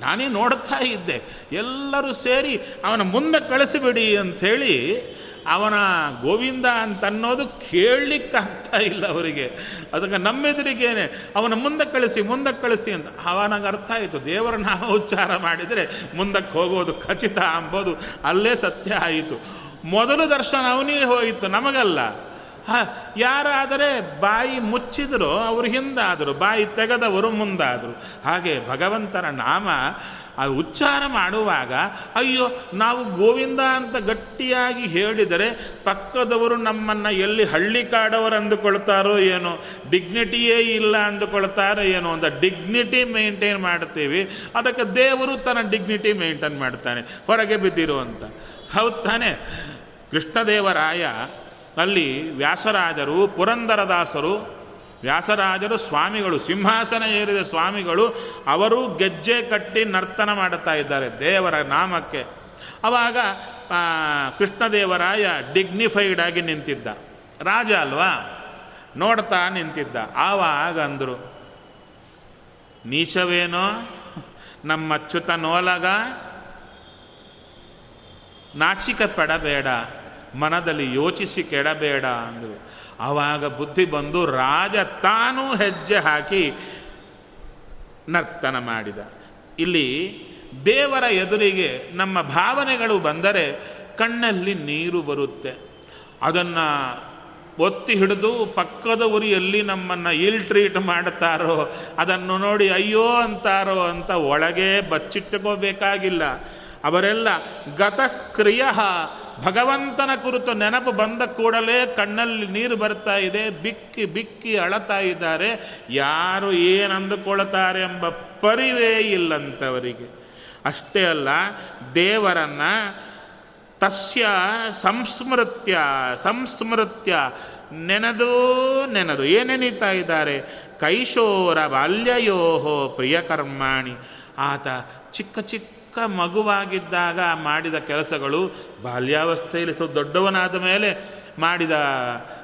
ನಾನೇ ನೋಡ್ತಾ ಇದ್ದೆ. ಎಲ್ಲರೂ ಸೇರಿ ಅವನ ಮುಂದೆ ಕಳಿಸಿಬಿಡಿ ಅಂಥೇಳಿ ಅವನ ಗೋವಿಂದ ಅಂತ ಅನ್ನೋದು ಕೇಳಲಿಕ್ಕಾಗ್ತಾ ಇಲ್ಲ ಅವರಿಗೆ. ಅದಕ್ಕೆ ನಮ್ಮೆದುರಿಗೇನೆ, ಅವನ ಮುಂದೆ ಕಳಿಸಿ ಮುಂದಕ್ಕೆ ಕಳಿಸಿ ಅಂತ. ಅವನಿಗೆ ಅರ್ಥ ಆಯಿತು. ದೇವರ ನಾಮ ಉಚ್ಚಾರ ಮಾಡಿದರೆ ಮುಂದಕ್ಕೆ ಹೋಗೋದು ಖಚಿತ ಅಂಬೋದು. ಅಲ್ಲೇ ಸತ್ಯ ಆಯಿತು. ಮೊದಲು ದರ್ಶನ ಅವನಿಗೆ ಹೋಯಿತು, ನಮಗಲ್ಲ. ಯಾರಾದರೆ ಬಾಯಿ ಮುಚ್ಚಿದ್ರು ಅವರು ಹಿಂದಾದರು, ಬಾಯಿ ತೆಗೆದವರು ಮುಂದಾದರು. ಹಾಗೆ ಭಗವಂತನ ನಾಮ ಆ ಉಚ್ಚಾರ ಮಾಡುವಾಗ, ಅಯ್ಯೋ, ನಾವು ಗೋವಿಂದ ಅಂತ ಗಟ್ಟಿಯಾಗಿ ಹೇಳಿದರೆ ಪಕ್ಕದವರು ನಮ್ಮನ್ನು ಎಲ್ಲಿ ಹಳ್ಳಿ ಕಾಡವರು ಅಂದುಕೊಳ್ತಾರೋ ಏನೋ ಡಿಗ್ನಿಟಿಯೇ ಇಲ್ಲ ಅಂದುಕೊಳ್ತಾರೋ ಏನೋ ಅಂತ ಡಿಗ್ನಿಟಿ ಮೇಂಟೈನ್ ಮಾಡ್ತೀವಿ ಅದಕ್ಕೆ ದೇವರು ತನ್ನ ಡಿಗ್ನಿಟಿ ಮೇಂಟೈನ್ ಮಾಡ್ತಾನೆ. ಹೊರಗೆ ಬಿದ್ದಿರುವಂತ ಹೌದು ತಾನೆ? ಕೃಷ್ಣದೇವರಾಯ ಅಲ್ಲಿ ವ್ಯಾಸರಾಜರು, ಪುರಂದರದಾಸರು, ವ್ಯಾಸರಾಜರು ಸ್ವಾಮಿಗಳು, ಸಿಂಹಾಸನ ಏರಿದ ಸ್ವಾಮಿಗಳು, ಅವರು ಗೆಜ್ಜೆ ಕಟ್ಟಿ ನರ್ತನ ಮಾಡುತ್ತಾ ಇದ್ದಾರೆ ದೇವರ ನಾಮಕ್ಕೆ. ಆವಾಗ ಕೃಷ್ಣದೇವರಾಯ ಡಿಗ್ನಿಫೈಡ್ ಆಗಿ ನಿಂತಿದ್ದ. ರಾಜ ಅಲ್ವಾ? ನೋಡ್ತಾ ನಿಂತಿದ್ದ. ಆವಾಗ ಅಂದರು, ನೀಚವೇನೋ? ನಮ್ಮ ಅಚ್ಯುತ ನೋಲಗ? ನಾಚಿಕೆ ಪಡಬೇಡ ಮನದಲ್ಲಿ ಯೋಚಿಸಿ ಕೆಡಬೇಡ ಅಂದರು. ಆವಾಗ ಬುದ್ಧಿ ಬಂದು ರಾಜ ತಾನೂ ಹೆಜ್ಜೆ ಹಾಕಿ ನರ್ತನ ಮಾಡಿದ. ಇಲ್ಲಿ ದೇವರ ಎದುರಿಗೆ ನಮ್ಮ ಭಾವನೆಗಳು ಬಂದರೆ ಕಣ್ಣಲ್ಲಿ ನೀರು ಬರುತ್ತೆ. ಅದನ್ನು ಒತ್ತಿ ಹಿಡಿದು ಪಕ್ಕದ ಉರಿಯಲ್ಲಿ ನಮ್ಮನ್ನು ಇಲ್ ಟ್ರೀಟ್ ಮಾಡ್ತಾರೋ, ಅದನ್ನು ನೋಡಿ ಅಯ್ಯೋ ಅಂತಾರೋ ಅಂತ ಒಳಗೆ ಬಚ್ಚಿಟ್ಟುಕೋಬೇಕಾಗಿಲ್ಲ. ಅವರೆಲ್ಲ ಗತಕ್ರಿಯ ಭಗವಂತನ ಕುರಿತು ನೆನಪು ಬಂದ ಕೂಡಲೇ ಕಣ್ಣಲ್ಲಿ ನೀರು ಬರ್ತಾ ಇದೆ, ಬಿಕ್ಕಿ ಬಿಕ್ಕಿ ಅಳತಾ ಇದ್ದಾರೆ. ಯಾರು ಏನಂದುಕೊಳ್ತಾರೆ ಎಂಬ ಪರಿವೇ ಇಲ್ಲಂತವರಿಗೆ. ಅಷ್ಟೇ ಅಲ್ಲ, ದೇವರನ್ನು ತಸ್ಯ ಸಂಸ್ಮೃತ್ಯ ಸಂಸ್ಮೃತ್ಯ ನೆನೆದು ನೆನೆದು. ಏನೆನೀತಾ ಇದ್ದಾರೆ? ಕೈಶೋರ ಬಾಲ್ಯಯೋಹೋ ಪ್ರಿಯಕರ್ಮಾಣಿ. ಆತ ಚಿಕ್ಕ ಚಿಕ್ಕ ಚಿಕ್ಕ ಮಗುವಾಗಿದ್ದಾಗ ಮಾಡಿದ ಕೆಲಸಗಳು ಬಾಲ್ಯಾವಸ್ಥೆಯಲ್ಲಿ ಸ್ವಲ್ಪ ದೊಡ್ಡವನಾದ ಮೇಲೆ ಮಾಡಿದ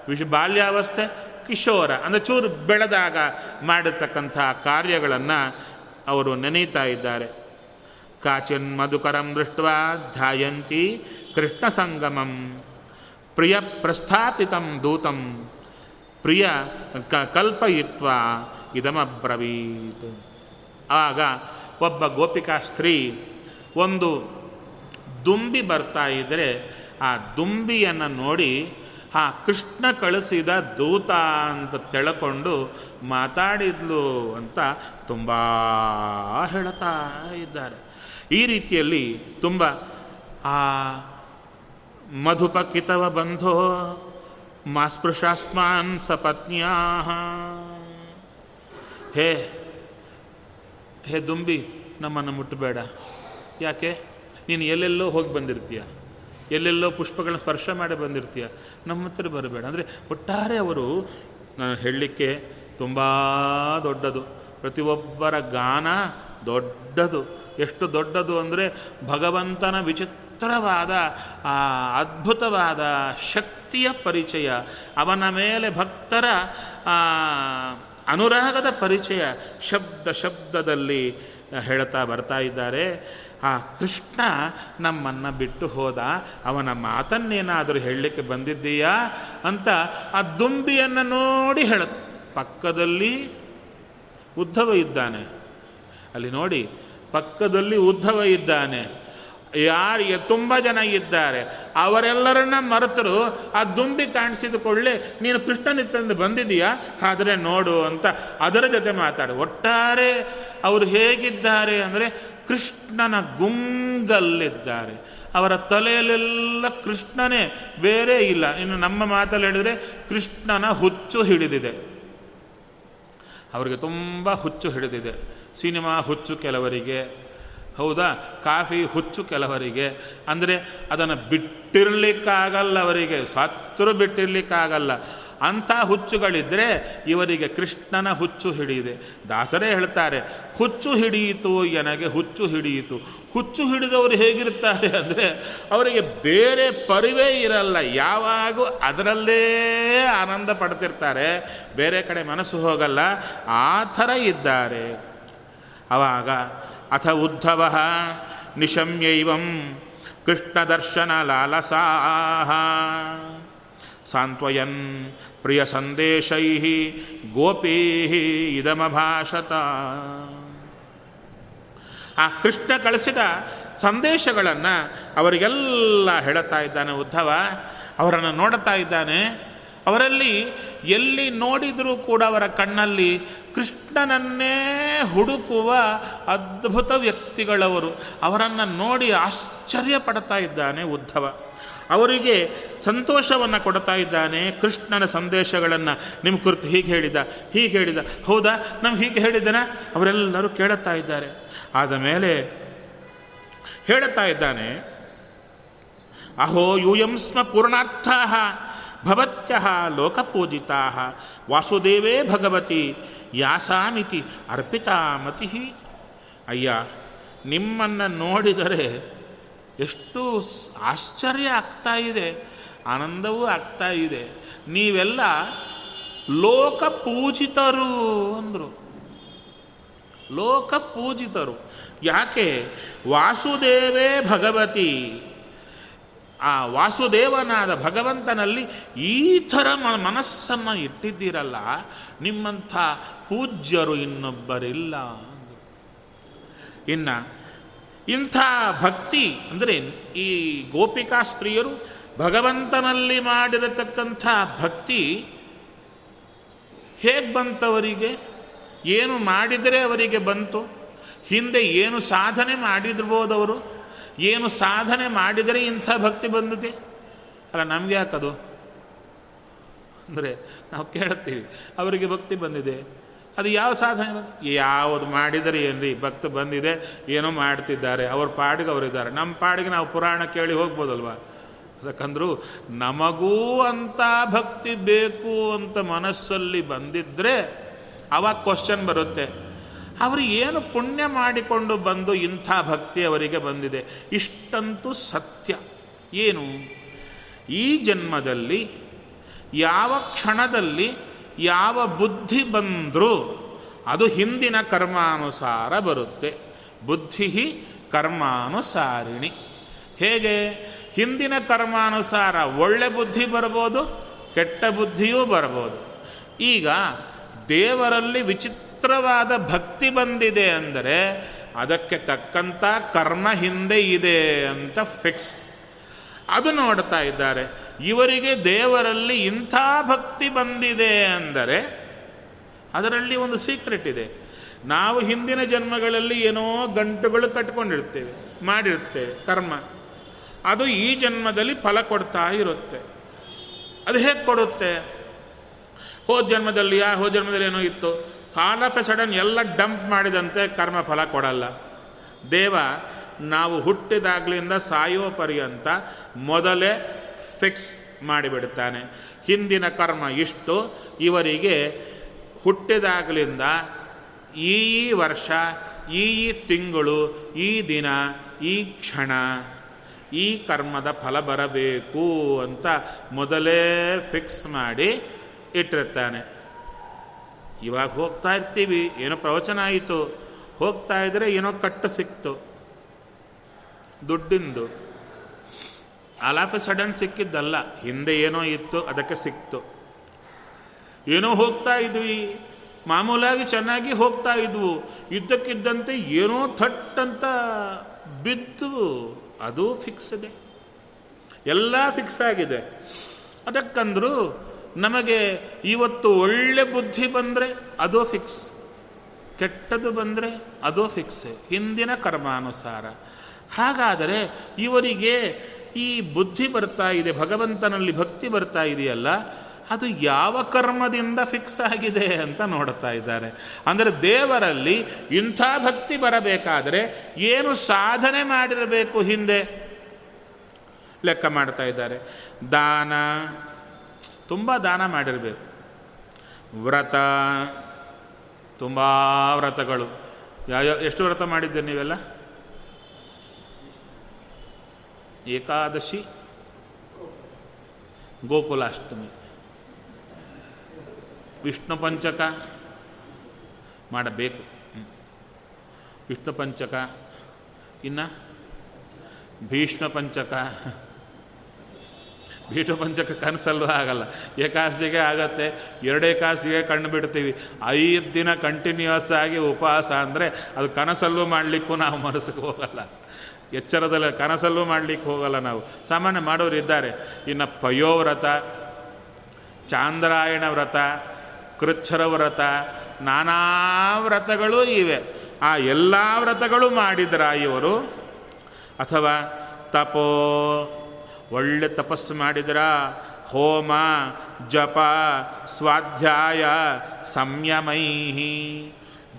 ವಿಷ ಬಾಲ್ಯಾವಸ್ಥೆ ಕಿಶೋರ, ಅಂದರೆ ಚೂರು ಬೆಳೆದಾಗ ಮಾಡಿರ್ತಕ್ಕಂಥ ಕಾರ್ಯಗಳನ್ನು ಅವರು ನೆನೀತಾ ಇದ್ದಾರೆ. ಕಾಚಿನ್ ಮಧುಕರಂ ದೃಷ್ಟ ಧ್ಯಾಯಂತಿ ಕೃಷ್ಣ ಸಂಗಮಂ ಪ್ರಿಯ ಪ್ರಸ್ಥಾಪಿತಂ ದೂತಂ ಪ್ರಿಯ ಕ, ಕಲ್ಪಯಿತ್ವ ಇದಮಬ್ರವೀತ್. ಆಗ ಒಬ್ಬ ಗೋಪಿಕಾ ಸ್ತ್ರೀ ಒಂದು ದುಂಬಿ ಬರ್ತಾ ಇದ್ದರೆ ಆ ದುಂಬಿಯನ್ನು ನೋಡಿ ಆ ಕೃಷ್ಣ ಕಳಿಸಿದ ದೂತ ಅಂತ ತಿಳ್ಕೊಂಡು ಮಾತಾಡಿದ್ಲು ಅಂತ ತುಂಬ ಹೇಳ್ತಾ ಇದ್ದಾರೆ. ಈ ರೀತಿಯಲ್ಲಿ ತುಂಬ, ಆ, ಮಧುಪಕಿತವ ಬಂಧೋ ಮಾಸ್ಪೃಶಾಸ್ಮಾನ್ ಸಪತ್ನಿಯಾ ಹೇ ಹೇ ದುಂಬಿ, ನಮ್ಮನ್ನು ಮುಟ್ಟಬೇಡ. ಯಾಕೆ? ನೀನು ಎಲ್ಲೆಲ್ಲೋ ಹೋಗಿ ಬಂದಿರ್ತೀಯ. ಎಲ್ಲೆಲ್ಲೋ ಪುಷ್ಪಗಳನ್ನ ಸ್ಪರ್ಶ ಮಾಡಿ ಬಂದಿರ್ತೀಯ. ನಮ್ಮ ಹತ್ರ ಬರಬೇಡ. ಅಂದರೆ ಒಟ್ಟಾರೆ ಅವರು, ನಾನು ಹೇಳಲಿಕ್ಕೆ ತುಂಬ ದೊಡ್ಡದು. ಪ್ರತಿಯೊಬ್ಬರ ಗಾನ ದೊಡ್ಡದು. ಎಷ್ಟು ದೊಡ್ಡದು ಅಂದರೆ ಭಗವಂತನ ವಿಚಿತ್ರವಾದ, ಆ, ಅದ್ಭುತವಾದ ಶಕ್ತಿಯ ಪರಿಚಯ. ಅವನ ಮೇಲೆ ಭಕ್ತರ ಅನುರಾಗದ ಪರಿಚಯ ಶಬ್ದ ಶಬ್ದದಲ್ಲಿ ಹೇಳ್ತಾ ಬರ್ತಾ ಇದ್ದಾರೆ. ಆ ಕೃಷ್ಣ ನಮ್ಮನ್ನು ಬಿಟ್ಟು ಹೋದ, ಅವನ ಮಾತನ್ನೇನಾದರೂ ಹೇಳಲಿಕ್ಕೆ ಬಂದಿದ್ದೀಯಾ ಅಂತ ಆ ದುಂಬಿಯನ್ನು ನೋಡಿ ಹೇಳ ಪಕ್ಕದಲ್ಲಿ ಉದ್ಧವ ಇದ್ದಾನೆ. ಅಲ್ಲಿ ನೋಡಿ, ಪಕ್ಕದಲ್ಲಿ ಉದ್ಧವ ಇದ್ದಾನೆ. ಯಾರಿಗೆ ತುಂಬ ಜನ ಇದ್ದಾರೆ, ಅವರೆಲ್ಲರನ್ನ ಮರೆತರು. ಆ ದುಂಬಿ ಕಾಣಿಸಿದ ಕೂಡಲೇ ನೀನು ಕೃಷ್ಣನಿತ್ತಂದು ಬಂದಿದೀಯಾ ಆದರೆ ನೋಡು ಅಂತ ಅದರ ಜೊತೆ ಮಾತಾಡು. ಒಟ್ಟಾರೆ ಅವರು ಹೇಗಿದ್ದಾರೆ ಅಂದರೆ ಕೃಷ್ಣನ ಗುಂಗಲ್ಲಿದ್ದಾರೆ. ಅವರ ತಲೆಯಲ್ಲೆಲ್ಲ ಕೃಷ್ಣನೇ, ಬೇರೆ ಇಲ್ಲ. ಇನ್ನು ನಮ್ಮ ಮಾತಲ್ಲಿ ಹೇಳಿದ್ರೆ ಕೃಷ್ಣನ ಹುಚ್ಚು ಹಿಡಿದಿದೆ. ಅವರಿಗೆ ತುಂಬ ಹುಚ್ಚು ಹಿಡಿದಿದೆ. ಸಿನಿಮಾ ಹುಚ್ಚು ಕೆಲವರಿಗೆ, ಹೌದಾ? ಕಾಫಿ ಹುಚ್ಚು ಕೆಲವರಿಗೆ. ಅಂದರೆ ಅದನ್ನು ಬಿಟ್ಟಿರಲಿಕ್ಕಾಗಲ್ಲ ಅವರಿಗೆ. ಸತ್ತರು ಬಿಟ್ಟಿರಲಿಕ್ಕಾಗಲ್ಲ. ಅಂಥ ಹುಚ್ಚುಗಳಿದ್ದರೆ ಇವರಿಗೆ ಕೃಷ್ಣನ ಹುಚ್ಚು ಹಿಡಿಯಿದೆ. ದಾಸರೇ ಹೇಳ್ತಾರೆ, ಹುಚ್ಚು ಹಿಡಿಯಿತು ಎನಗೆ, ಹುಚ್ಚು ಹಿಡಿಯಿತು. ಹುಚ್ಚು ಹಿಡಿದವರು ಹೇಗಿರ್ತಾರೆ ಅಂದರೆ, ಅವರಿಗೆ ಬೇರೆ ಪರಿವೇ ಇರಲ್ಲ. ಯಾವಾಗೂ ಅದರಲ್ಲೇ ಆನಂದ ಪಡ್ತಿರ್ತಾರೆ. ಬೇರೆ ಕಡೆ ಮನಸ್ಸು ಹೋಗಲ್ಲ. ಆ ಥರ ಇದ್ದಾರೆ. ಅವಾಗ ಅಥ ಉದ್ಧವ ನಿಶಮ್ಯೈವಂ ಕೃಷ್ಣದರ್ಶನ ಲಾಲಸಾಹ. ಸಾಂತ್ವಯನ್ ಪ್ರಿಯ ಸಂದೇಶೈ ಗೋಪೀ ಇದಮಭಾಷತ. ಆ ಕೃಷ್ಣ ಕಳಿಸಿದ ಸಂದೇಶಗಳನ್ನು ಅವರಿಗೆಲ್ಲ ಹೇಳುತ್ತಾ ಇದ್ದಾನೆ ಉದ್ಧವ. ಅವರನ್ನು ನೋಡುತ್ತಾ ಇದ್ದಾನೆ. ಅವರಲ್ಲಿ ಎಲ್ಲಿ ನೋಡಿದರೂ ಕೂಡ ಅವರ ಕಣ್ಣಲ್ಲಿ ಕೃಷ್ಣನನ್ನೇ ಹುಡುಕುವ ಅದ್ಭುತ ವ್ಯಕ್ತಿಗಳವರು. ಅವರನ್ನು ನೋಡಿ ಆಶ್ಚರ್ಯ ಪಡ್ತಾ ಇದ್ದಾನೆ ಉದ್ಧವ. ಅವರಿಗೆ ಸಂತೋಷವನ್ನು ಕೊಡ್ತಾ ಇದ್ದಾನೆ, ಕೃಷ್ಣನ ಸಂದೇಶಗಳನ್ನು ನಿಮ್ಮ ಕುರಿತು ಹೀಗೆ ಹೇಳಿದ ಹೀಗೆ ಹೇಳಿದ. ಹೌದಾ? ನಮ್ಗೆ ಹೀಗೆ ಹೇಳಿದ್ದನ? ಅವರೆಲ್ಲರೂ ಕೇಳುತ್ತಾ ಇದ್ದಾರೆ. ಆದ ಮೇಲೆ ಹೇಳುತ್ತಾ ಇದ್ದಾನೆ, ಅಹೋ ಯೂಯಂ ಸ್ಮ ಪೂರ್ಣಾರ್ಥಾ ಭವತ್ಯ ಲೋಕಪೂಜಿತಾ ವಾಸುದೇವೇ ಭಗವತಿ, ಯಾಸಾಮಿತಿ ಅರ್ಪಿತಾಮತಿ ಅಯ್ಯ, ನಿಮ್ಮನ್ನು ನೋಡಿದರೆ ಎಷ್ಟು ಆಶ್ಚರ್ಯ ಆಗ್ತಾ ಇದೆ, ಆನಂದವೂ ಆಗ್ತಾ ಇದೆ. ನೀವೆಲ್ಲ ಲೋಕ ಪೂಜಿತರು ಅಂದರು. ಲೋಕ ಪೂಜಿತರು ಯಾಕೆ? ವಾಸುದೇವೇ ಭಗವತಿ. ಆ ವಾಸುದೇವನಾದ ಭಗವಂತನಲ್ಲಿ ಈ ಥರ ಮನಸ್ಸನ್ನು ಇಟ್ಟಿದ್ದೀರಲ್ಲ, ನಿಮ್ಮಂಥ ಪೂಜ್ಯರು ಇನ್ನೊಬ್ಬರಿಲ್ಲ ಇನ್ನು ಇಂಥ ಭಕ್ತಿ ಅಂದರೆ ಈ ಗೋಪಿಕಾ ಸ್ತ್ರೀಯರು ಭಗವಂತನಲ್ಲಿ ಮಾಡಿರತಕ್ಕಂಥ ಭಕ್ತಿ ಹೇಗೆ ಬಂತವರಿಗೆ? ಏನು ಮಾಡಿದರೆ ಅವರಿಗೆ ಬಂತು? ಹಿಂದೆ ಏನು ಸಾಧನೆ ಮಾಡಿರ್ಬೋದವರು ಏನು ಸಾಧನೆ ಮಾಡಿದರೆ ಇಂಥ ಭಕ್ತಿ ಬಂದಿದೆ? ಅಲ್ಲ ನಮ್ಗೆ ಯಾಕದು ಅಂದರೆ ನಾವು ಕೇಳ್ತೀವಿ, ಅವರಿಗೆ ಭಕ್ತಿ ಬಂದಿದೆ. ಅದು ಯಾವ ಸಾಧನೆ ಬಂದು ಯಾವುದು ಮಾಡಿದರೆ ಏನ್ರಿ? ಭಕ್ತ ಬಂದಿದೆ, ಏನೋ ಮಾಡ್ತಿದ್ದಾರೆ. ಅವ್ರ ಪಾಡಿಗೆ ಅವರಿದ್ದಾರೆ. ನಮ್ಮ ಪಾಡಿಗೆ ನಾವು ಪುರಾಣ ಕೇಳಿ ಹೋಗ್ಬೋದಲ್ವ? ಯಾಕಂದ್ರೂ ನಮಗೂ ಅಂತ ಭಕ್ತಿ ಬೇಕು ಅಂತ ಮನಸ್ಸಲ್ಲಿ ಬಂದಿದ್ದರೆ ಅವಾಗ ಕ್ವಶನ್ ಬರುತ್ತೆ. ಅವರು ಏನು ಪುಣ್ಯ ಮಾಡಿಕೊಂಡು ಬಂದು ಇಂಥ ಭಕ್ತಿ ಅವರಿಗೆ ಬಂದಿದೆ? ಇಷ್ಟಂತೂ ಸತ್ಯ. ಏನು? ಈ ಜನ್ಮದಲ್ಲಿ ಯಾವ ಕ್ಷಣದಲ್ಲಿ ಯಾವ ಬುದ್ಧಿ ಬಂದರೂ ಅದು ಹಿಂದಿನ ಕರ್ಮಾನುಸಾರ ಬರುತ್ತೆ. ಬುದ್ಧಿ ಕರ್ಮಾನುಸಾರಿಣಿ. ಹೇಗೆ? ಹಿಂದಿನ ಕರ್ಮಾನುಸಾರ ಒಳ್ಳೆ ಬುದ್ಧಿ ಬರ್ಬೋದು, ಕೆಟ್ಟ ಬುದ್ಧಿಯೂ ಬರ್ಬೋದು. ಈಗ ದೇವರಲ್ಲಿ ವಿಚಿತ್ರವಾದ ಭಕ್ತಿ ಬಂದಿದೆ ಅಂದರೆ ಅದಕ್ಕೆ ತಕ್ಕಂಥ ಕರ್ಮ ಹಿಂದೆ ಇದೆ ಅಂತ ಫಿಕ್ಸ್ ಅದು ನೋಡ್ತಾ ಇದ್ದಾರೆ. ಇವರಿಗೆ ದೇವರಲ್ಲಿ ಇಂಥ ಭಕ್ತಿ ಬಂದಿದೆ ಅಂದರೆ ಅದರಲ್ಲಿ ಒಂದು ಸೀಕ್ರೆಟ್ ಇದೆ. ನಾವು ಹಿಂದಿನ ಜನ್ಮಗಳಲ್ಲಿ ಏನೋ ಗಂಟುಗಳು ಕಟ್ಕೊಂಡಿರ್ತೇವೆ, ಮಾಡಿರ್ತೇವೆ ಕರ್ಮ. ಅದು ಈ ಜನ್ಮದಲ್ಲಿ ಫಲ ಕೊಡ್ತಾ ಇರುತ್ತೆ. ಅದು ಹೇಗೆ ಕೊಡುತ್ತೆ? ಹೋದ ಜನ್ಮದಲ್ಲಿ ಯಾ ಹೋದ ಜನ್ಮದಲ್ಲಿ ಏನೋ ಇತ್ತು. ಸಾಲ ಆಫ್ ಸಡನ್ ಎಲ್ಲ ಡಂಪ್ ಮಾಡಿದಂತೆ ಕರ್ಮ ಫಲ ಕೊಡಲ್ಲ. ದೇವ, ನಾವು ಹುಟ್ಟಿದಾಗ್ಲಿಂದ ಸಾಯೋ ಪರ್ಯಂತ ಮೊದಲೇ ಫಿಕ್ಸ್ ಮಾಡಿಬಿಡ್ತಾನೆ ಹಿಂದಿನ ಕರ್ಮ ಇಷ್ಟು. ಇವರಿಗೆ ಹುಟ್ಟಿದಾಗಲಿಂದ ಈ ವರ್ಷ, ಈ ತಿಂಗಳು, ಈ ದಿನ, ಈ ಕ್ಷಣ ಈ ಕರ್ಮದ ಫಲ ಬರಬೇಕು ಅಂತ ಮೊದಲೇ ಫಿಕ್ಸ್ ಮಾಡಿ ಇಟ್ಟಿರ್ತಾನೆ. ಇವಾಗ ಹೋಗ್ತಾ ಇರ್ತೀವಿ. ಏನೋ ಪ್ರವಚನ ಆಯಿತು. ಹೋಗ್ತಾ ಇದ್ರೆ ಏನೋ ಕಟ್ಟು ಸಿಕ್ತು. ದುಡ್ಡಿಂದು. ಆಲಾಫ್ ಸಡನ್ ಸಿಕ್ಕಿದ್ದಲ್ಲ, ಹಿಂದೆ ಏನೋ ಇತ್ತು, ಅದಕ್ಕೆ ಸಿಕ್ತು. ಏನೋ ಹೋಗ್ತಾ ಇದ್ವಿ. ಮಾಮೂಲಾಗಿ ಚೆನ್ನಾಗಿ ಹೋಗ್ತಾ ಇದ್ವು. ಇದ್ದಕ್ಕಿದ್ದಂತೆ ಏನೋ ಥಟ್ ಅಂತ ಬಿದ್ದು, ಅದು ಫಿಕ್ಸ್ ಇದೆ. ಎಲ್ಲ ಫಿಕ್ಸ್ ಆಗಿದೆ. ಅದಕ್ಕಂದ್ರು ನಮಗೆ ಇವತ್ತು ಒಳ್ಳೆ ಬುದ್ಧಿ ಬಂದರೆ ಅದು ಫಿಕ್ಸ್ ಕೆಟ್ಟದು ಬಂದರೆ ಅದು ಫಿಕ್ಸ್ ಹಿಂದಿನ ಕರ್ಮಾನುಸಾರ. ಹಾಗಾದರೆ ಇವರಿಗೆ ಈ ಬುದ್ಧಿ ಬರ್ತಾ ಇದೆ, ಭಗವಂತನಲ್ಲಿ ಭಕ್ತಿ ಬರ್ತಾ ಇದೆಯಲ್ಲ, ಅದು ಯಾವ ಕರ್ಮದಿಂದ ಫಿಕ್ಸ್ ಆಗಿದೆ ಅಂತ ನೋಡ್ತಾ ಇದ್ದಾರೆ. ಅಂದರೆ ದೇವರಲ್ಲಿ ಇಂಥ ಭಕ್ತಿ ಬರಬೇಕಾದರೆ ಏನು ಸಾಧನೆ ಮಾಡಿರಬೇಕು ಹಿಂದೆ? ಲೆಕ್ಕ ಮಾಡ್ತಾ ಇದ್ದಾರೆ. ದಾನ, ತುಂಬ ದಾನ ಮಾಡಿರಬೇಕು. ವ್ರತ, ತುಂಬ ವ್ರತಗಳು. ಯಾವ, ಎಷ್ಟು ವ್ರತ ಮಾಡಿದ್ದೆ ನೀವೆಲ್ಲ? ಏಕಾದಶಿ, ಗೋಕುಲಾಷ್ಟಮಿ. ವಿಷ್ಣು ಪಂಚಕ ಮಾಡಬೇಕು. ವಿಷ್ಣು ಪಂಚಕ, ಇನ್ನು ಭೀಷ್ಮ ಪಂಚಕ. ಭೀಷ್ಮ ಪಂಚಕ ಕನಸಲ್ಲೂ ಆಗಲ್ಲ. ಏಕಾದಶಿಗೆ ಆಗತ್ತೆ. ಎರಡೇ ಕಾಸಿಗೆ ಕಣ್ಣು ಬಿಡ್ತೀವಿ. ಐದು ದಿನ ಕಂಟಿನ್ಯೂಸ್ ಆಗಿ ಉಪವಾಸ ಅಂದರೆ ಅದು ಕನಸಲ್ಲೂ ಮಾಡಲಿಕ್ಕೂ ನಾವು ಮನಸ್ಸಿಗೆ ಹೋಗಲ್ಲ. ಎಚ್ಚರದಲ್ಲಿ ಕನಸಲ್ಲೂ ಮಾಡಲಿಕ್ಕೆ ಹೋಗಲ್ಲ ನಾವು. ಸಾಮಾನ್ಯ ಮಾಡೋರು ಇದ್ದಾರೆ. ಇನ್ನು ಪಯೋವ್ರತ ಚಾಂದ್ರಾಯಣ ವ್ರತ ಕೃಚ್ಛರ ವ್ರತ, ನಾನಾ ವ್ರತಗಳು ಇವೆ. ಆ ಎಲ್ಲ ವ್ರತಗಳು ಮಾಡಿದ್ರ ಇವರು, ಅಥವಾ ತಪೋ, ಒಳ್ಳೆ ತಪಸ್ಸು ಮಾಡಿದ್ರ ಹೋಮ, ಜಪ, ಸ್ವಾಧ್ಯಾಯ ಸಂಯಮೈ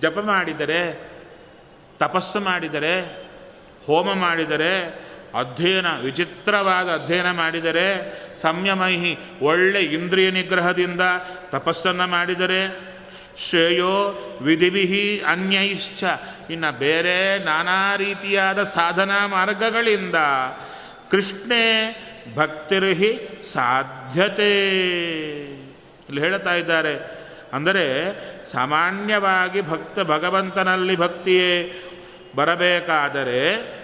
ಜಪ ಮಾಡಿದರೆ, ತಪಸ್ಸು ಮಾಡಿದರೆ ಹೋಮ ಮಾಡಿದರೆ ಅಧ್ಯಯನ, ವಿಚಿತ್ರವಾದ ಅಧ್ಯಯನ ಮಾಡಿದರೆ ಸಂಯಮೈಹಿ ಒಳ್ಳೆ ಇಂದ್ರಿಯ ನಿಗ್ರಹದಿಂದ ತಪಸ್ಸನ್ನು ಮಾಡಿದರೆ ಶ್ರೇಯೋ ವಿಧಿವಿಹಿ ಅನ್ಯೈಶ್ಚ. ಇನ್ನು ಬೇರೆ ನಾನಾ ರೀತಿಯಾದ ಸಾಧನಾ ಮಾರ್ಗಗಳಿಂದ ಕೃಷ್ಣೇ ಭಕ್ತಿರ್ಹಿ ಸಾಧ್ಯತೆ ಇಲ್ಲಿ ಹೇಳ್ತಾ ಇದ್ದಾರೆ. ಅಂದರೆ ಸಾಮಾನ್ಯವಾಗಿ ಭಕ್ತ ಭಗವಂತನಲ್ಲಿ ಭಕ್ತಿಯೇ ಬರಬೇಕಾದರೆ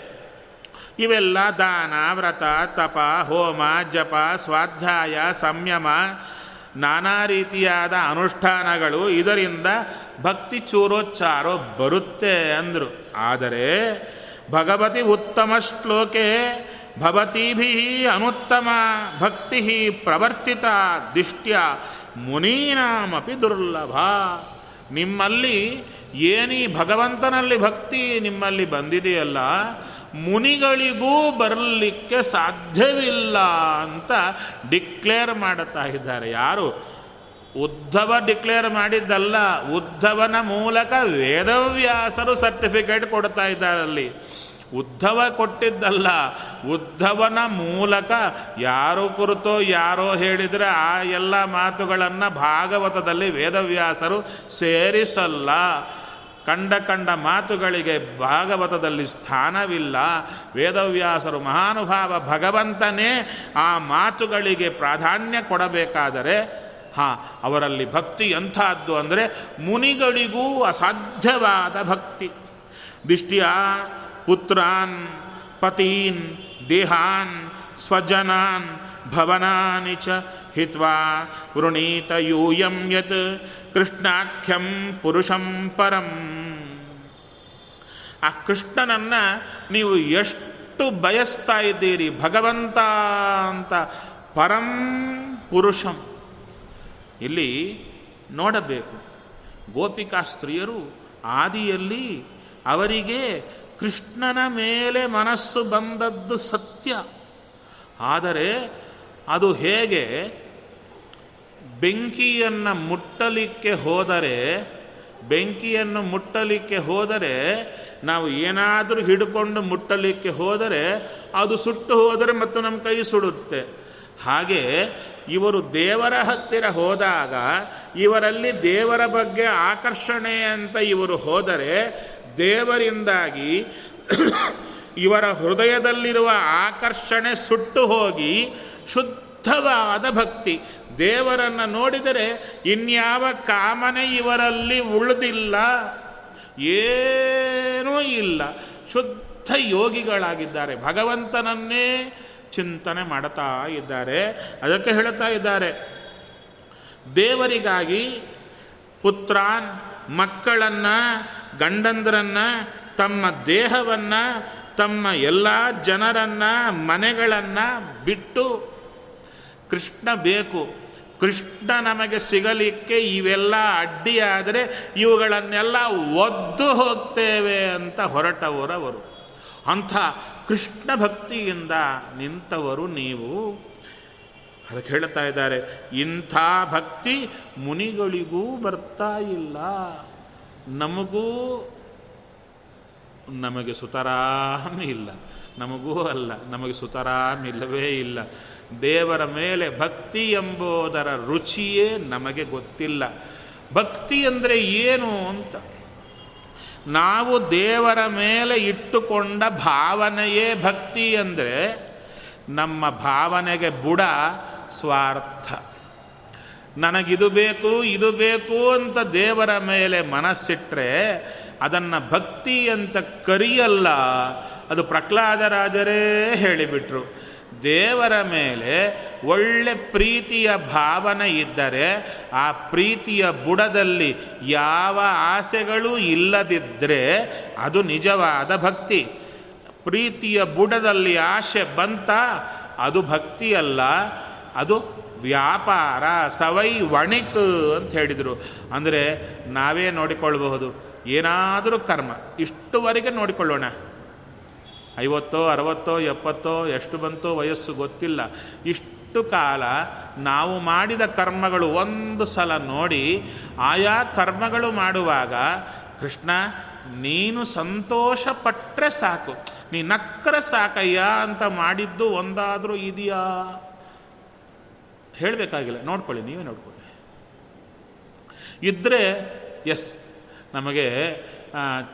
ಇವೆಲ್ಲ ದಾನ, ವ್ರತ, ತಪ, ಹೋಮ, ಜಪ, ಸ್ವಾಧ್ಯಾಯ, ಸಂಯಮ, ನಾನಾ ರೀತಿಯಾದ ಅನುಷ್ಠಾನಗಳು ಇದರಿಂದ ಭಕ್ತಿ ಚೂರೋಚ್ಚಾರೋ ಬರುತ್ತೆ ಅಂದರು. ಆದರೆ ಭಗವತಿ ಉತ್ತಮ ಶ್ಲೋಕೆ ಭವತೀಭಿ ಅನುತ್ತಮ, ಭಕ್ತಿ ಪ್ರವರ್ತಿತ ದಿಷ್ಟ್ಯ ಮುನೀನಾಮಪಿ ದುರ್ಲಭ. ನಿಮ್ಮಲ್ಲಿ ಏನೀ ಭಗವಂತನಲ್ಲಿ ಭಕ್ತಿ ನಿಮ್ಮಲ್ಲಿ ಬಂದಿದೆಯಲ್ಲ, ಮುನಿಗಳಿಗೂ ಬರಲಿಕ್ಕೆ ಸಾಧ್ಯವಿಲ್ಲ ಅಂತ ಡಿಕ್ಲೇರ್ ಮಾಡುತ್ತಾ ಇದ್ದಾರೆ. ಯಾರು? ಉದ್ಧವ ಡಿಕ್ಲೇರ್ ಮಾಡಿದ್ದಲ್ಲ, ಉದ್ಧವನ ಮೂಲಕ ವೇದವ್ಯಾಸರು ಸರ್ಟಿಫಿಕೇಟ್ ಕೊಡ್ತಾ ಇದ್ದಾರೆ ಅಲ್ಲಿ. ಉದ್ಧವ ಕೊಟ್ಟಿದ್ದಲ್ಲ, ಉದ್ಧವನ ಮೂಲಕ ಯಾರು ಕುರಿತು ಯಾರೋ ಹೇಳಿದರೆ ಆ ಎಲ್ಲ ಮಾತುಗಳನ್ನು ಭಾಗವತದಲ್ಲಿ ವೇದವ್ಯಾಸರು ಸೇರಿಸಲ್ಲ. ಕಂಡ ಕಂಡ ಮಾತುಗಳಿಗೆ ಭಾಗವತದಲ್ಲಿ ಸ್ಥಾನವಿಲ್ಲ. ವೇದವ್ಯಾಸರು ಮಹಾನುಭಾವ ಭಗವಂತನೇ ಆ ಮಾತುಗಳಿಗೆ ಪ್ರಾಧಾನ್ಯ ಕೊಡಬೇಕಾದರೆ, ಹಾಂ, ಅವರಲ್ಲಿ ಭಕ್ತಿ ಎಂಥದ್ದು ಅಂದರೆ ಮುನಿಗಳಿಗೂ ಅಸಾಧ್ಯವಾದ ಭಕ್ತಿ. ದಿಷ್ಟಿಯ ಪುತ್ರಾನ್, ಪತೀನ್, ದೇಹಾನ್, ಸ್ವಜನಾನ್, ಭವನಾನಿ ಚ ಹಿತ್ವಾ ವೃಣೀತ ಯೂಯಂ ಯತ್. ಕೃಷ್ಣಾಖ್ಯಂ ಪುರುಷಂ ಪರಂ. ಆ ಕೃಷ್ಣನನ್ನು ನೀವು ಎಷ್ಟು ಬಯಸ್ತಾ ಇದ್ದೀರಿ? ಭಗವಂತ ಅಂತ. ಪರಂ ಪುರುಷಂ. ಇಲ್ಲಿ ನೋಡಬೇಕು. ಗೋಪಿಕಾ ಸ್ತ್ರೀಯರು ಆದಿಯಲ್ಲಿ ಅವರಿಗೆ ಕೃಷ್ಣನ ಮೇಲೆ ಮನಸ್ಸು ಬಂದದ್ದು ಸತ್ಯ. ಆದರೆ ಅದು ಹೇಗೆ? ಬೆಂಕಿಯನ್ನು ಮುಟ್ಟಲಿಕ್ಕೆ ಹೋದರೆ, ಬೆಂಕಿಯನ್ನು ಮುಟ್ಟಲಿಕ್ಕೆ ಹೋದರೆ, ನಾವು ಏನಾದರೂ ಹಿಡ್ಕೊಂಡು ಮುಟ್ಟಲಿಕ್ಕೆ ಹೋದರೆ, ಅದು ಸುಟ್ಟು ಹೋದರೆ ಮತ್ತು ನಮ್ಮ ಕೈ ಸುಡುತ್ತೆ. ಹಾಗೆ ಇವರು ದೇವರ ಹತ್ತಿರ ಹೋದಾಗ, ಇವರಲ್ಲಿ ದೇವರ ಬಗ್ಗೆ ಆಕರ್ಷಣೆ ಅಂತ ಇವರು ಹೋದರೆ, ದೇವರಿಂದಾಗಿ ಇವರ ಹೃದಯದಲ್ಲಿರುವ ಆಕರ್ಷಣೆ ಸುಟ್ಟು ಹೋಗಿ ಶುದ್ಧವಾದ ಭಕ್ತಿ. ದೇವರನ್ನು ನೋಡಿದರೆ ಇನ್ಯಾವ ಕಾಮನೆ ಇವರಲ್ಲಿ ಉಳಿದಿಲ್ಲ, ಏನೂ ಇಲ್ಲ. ಶುದ್ಧ ಯೋಗಿಗಳಾಗಿದ್ದಾರೆ. ಭಗವಂತನನ್ನೇ ಚಿಂತನೆ ಮಾಡ್ತಾ ಇದ್ದಾರೆ. ಅದಕ್ಕೆ ಹೇಳ್ತಾ ಇದ್ದಾರೆ, ದೇವರಿಗಾಗಿ ಪುತ್ರಾನ್, ಮಕ್ಕಳನ್ನು, ಗಂಡಂದರನ್ನು, ತಮ್ಮ ದೇಹವನ್ನು, ತಮ್ಮ ಎಲ್ಲ ಜನರನ್ನು, ಮನೆಗಳನ್ನು ಬಿಟ್ಟು ಕೃಷ್ಣ ಬೇಕು. ಕೃಷ್ಣ ನಮಗೆ ಸಿಗಲಿಕ್ಕೆ ಇವೆಲ್ಲ ಅಡ್ಡಿಯಾದರೆ ಇವುಗಳನ್ನೆಲ್ಲ ಒದ್ದು ಹೋಗ್ತೇವೆ ಅಂತ ಹೊರಟವರವರು. ಅಂಥ ಕೃಷ್ಣ ಭಕ್ತಿಯಿಂದ ನಿಂತವರು ನೀವು. ಅದಕ್ಕೆ ಹೇಳ್ತಾ ಇದ್ದಾರೆ, ಇಂಥ ಭಕ್ತಿ ಮುನಿಗಳಿಗೂ ಬರ್ತಾ ಇಲ್ಲ. ನಮಗೂ, ನಮಗೆ ಸುತರಾಮ್ ಇಲ್ಲ. ನಮಗೂ ಅಲ್ಲ, ನಮಗೆ ಸುತರಾಮ್ ಇಲ್ಲವೇ ಇಲ್ಲ. ದೇವರ ಮೇಲೆ ಭಕ್ತಿ ಎಂಬುದರ ರುಚಿಯೇ ನಮಗೆ ಗೊತ್ತಿಲ್ಲ. ಭಕ್ತಿ ಅಂದರೆ ಏನು ಅಂತ? ನಾವು ದೇವರ ಮೇಲೆ ಇಟ್ಟುಕೊಂಡ ಭಾವನೆಯೇ ಭಕ್ತಿ ಅಂದರೆ ನಮ್ಮ ಭಾವನೆಗೆ ಬುಡ ಸ್ವಾರ್ಥ. ನನಗಿದು ಬೇಕು, ಇದು ಬೇಕು ಅಂತ ದೇವರ ಮೇಲೆ ಮನಸ್ಸಿಟ್ಟರೆ ಅದನ್ನು ಭಕ್ತಿ ಅಂತ ಕರಿಯಲ್ಲ. ಅದು ಪ್ರಹ್ಲಾದರಾಜರೇ ಹೇಳಿಬಿಟ್ರು. ದೇವರ ಮೇಲೆ ಒಳ್ಳೆ ಪ್ರೀತಿಯ ಭಾವನೆ ಇದ್ದರೆ ಆ ಪ್ರೀತಿಯ ಬುಡದಲ್ಲಿ ಯಾವ ಆಸೆಗಳೂ ಇಲ್ಲದಿದ್ದರೆ ಅದು ನಿಜವಾದ ಭಕ್ತಿ. ಪ್ರೀತಿಯ ಬುಡದಲ್ಲಿ ಆಸೆ ಬಂತ ಅದು ಭಕ್ತಿಯಲ್ಲ, ಅದು ವ್ಯಾಪಾರ, ಸವೈ ವಣಿಕ್ ಅಂತ ಹೇಳಿದರು. ಅಂದರೆ ನಾವೇ ನೋಡಿಕೊಳ್ಳಬಹುದು. ಏನಾದರೂ ಕರ್ಮ, ಇಷ್ಟುವರೆಗೆ ನೋಡಿಕೊಳ್ಳೋಣ. ಐವತ್ತೋ, ಅರವತ್ತೋ, ಎಪ್ಪತ್ತೋ, ಎಷ್ಟು ಬಂತೋ ವಯಸ್ಸು ಗೊತ್ತಿಲ್ಲ. ಇಷ್ಟು ಕಾಲ ನಾವು ಮಾಡಿದ ಕರ್ಮಗಳು ಒಂದು ಸಲ ನೋಡಿ ಆಯಾ ಕರ್ಮಗಳು ಮಾಡುವಾಗ, ಕೃಷ್ಣ, ನೀನು ಸಂತೋಷ ಪಟ್ಟರೆ ಸಾಕು. ನೀ ನಕ್ಕರೆ ಸಾಕಯ್ಯ ಅಂತ ಮಾಡಿದ್ದು ಒಂದಾದರೂ ಇದೆಯಾ? ಹೇಳಬೇಕಾಗಿಲ್ಲ. ನೋಡ್ಕೊಳ್ಳಿ, ನೀವೇ ನೋಡ್ಕೊಳ್ಳಿ. ಇದ್ದರೆ ಎಸ್, ನಮಗೆ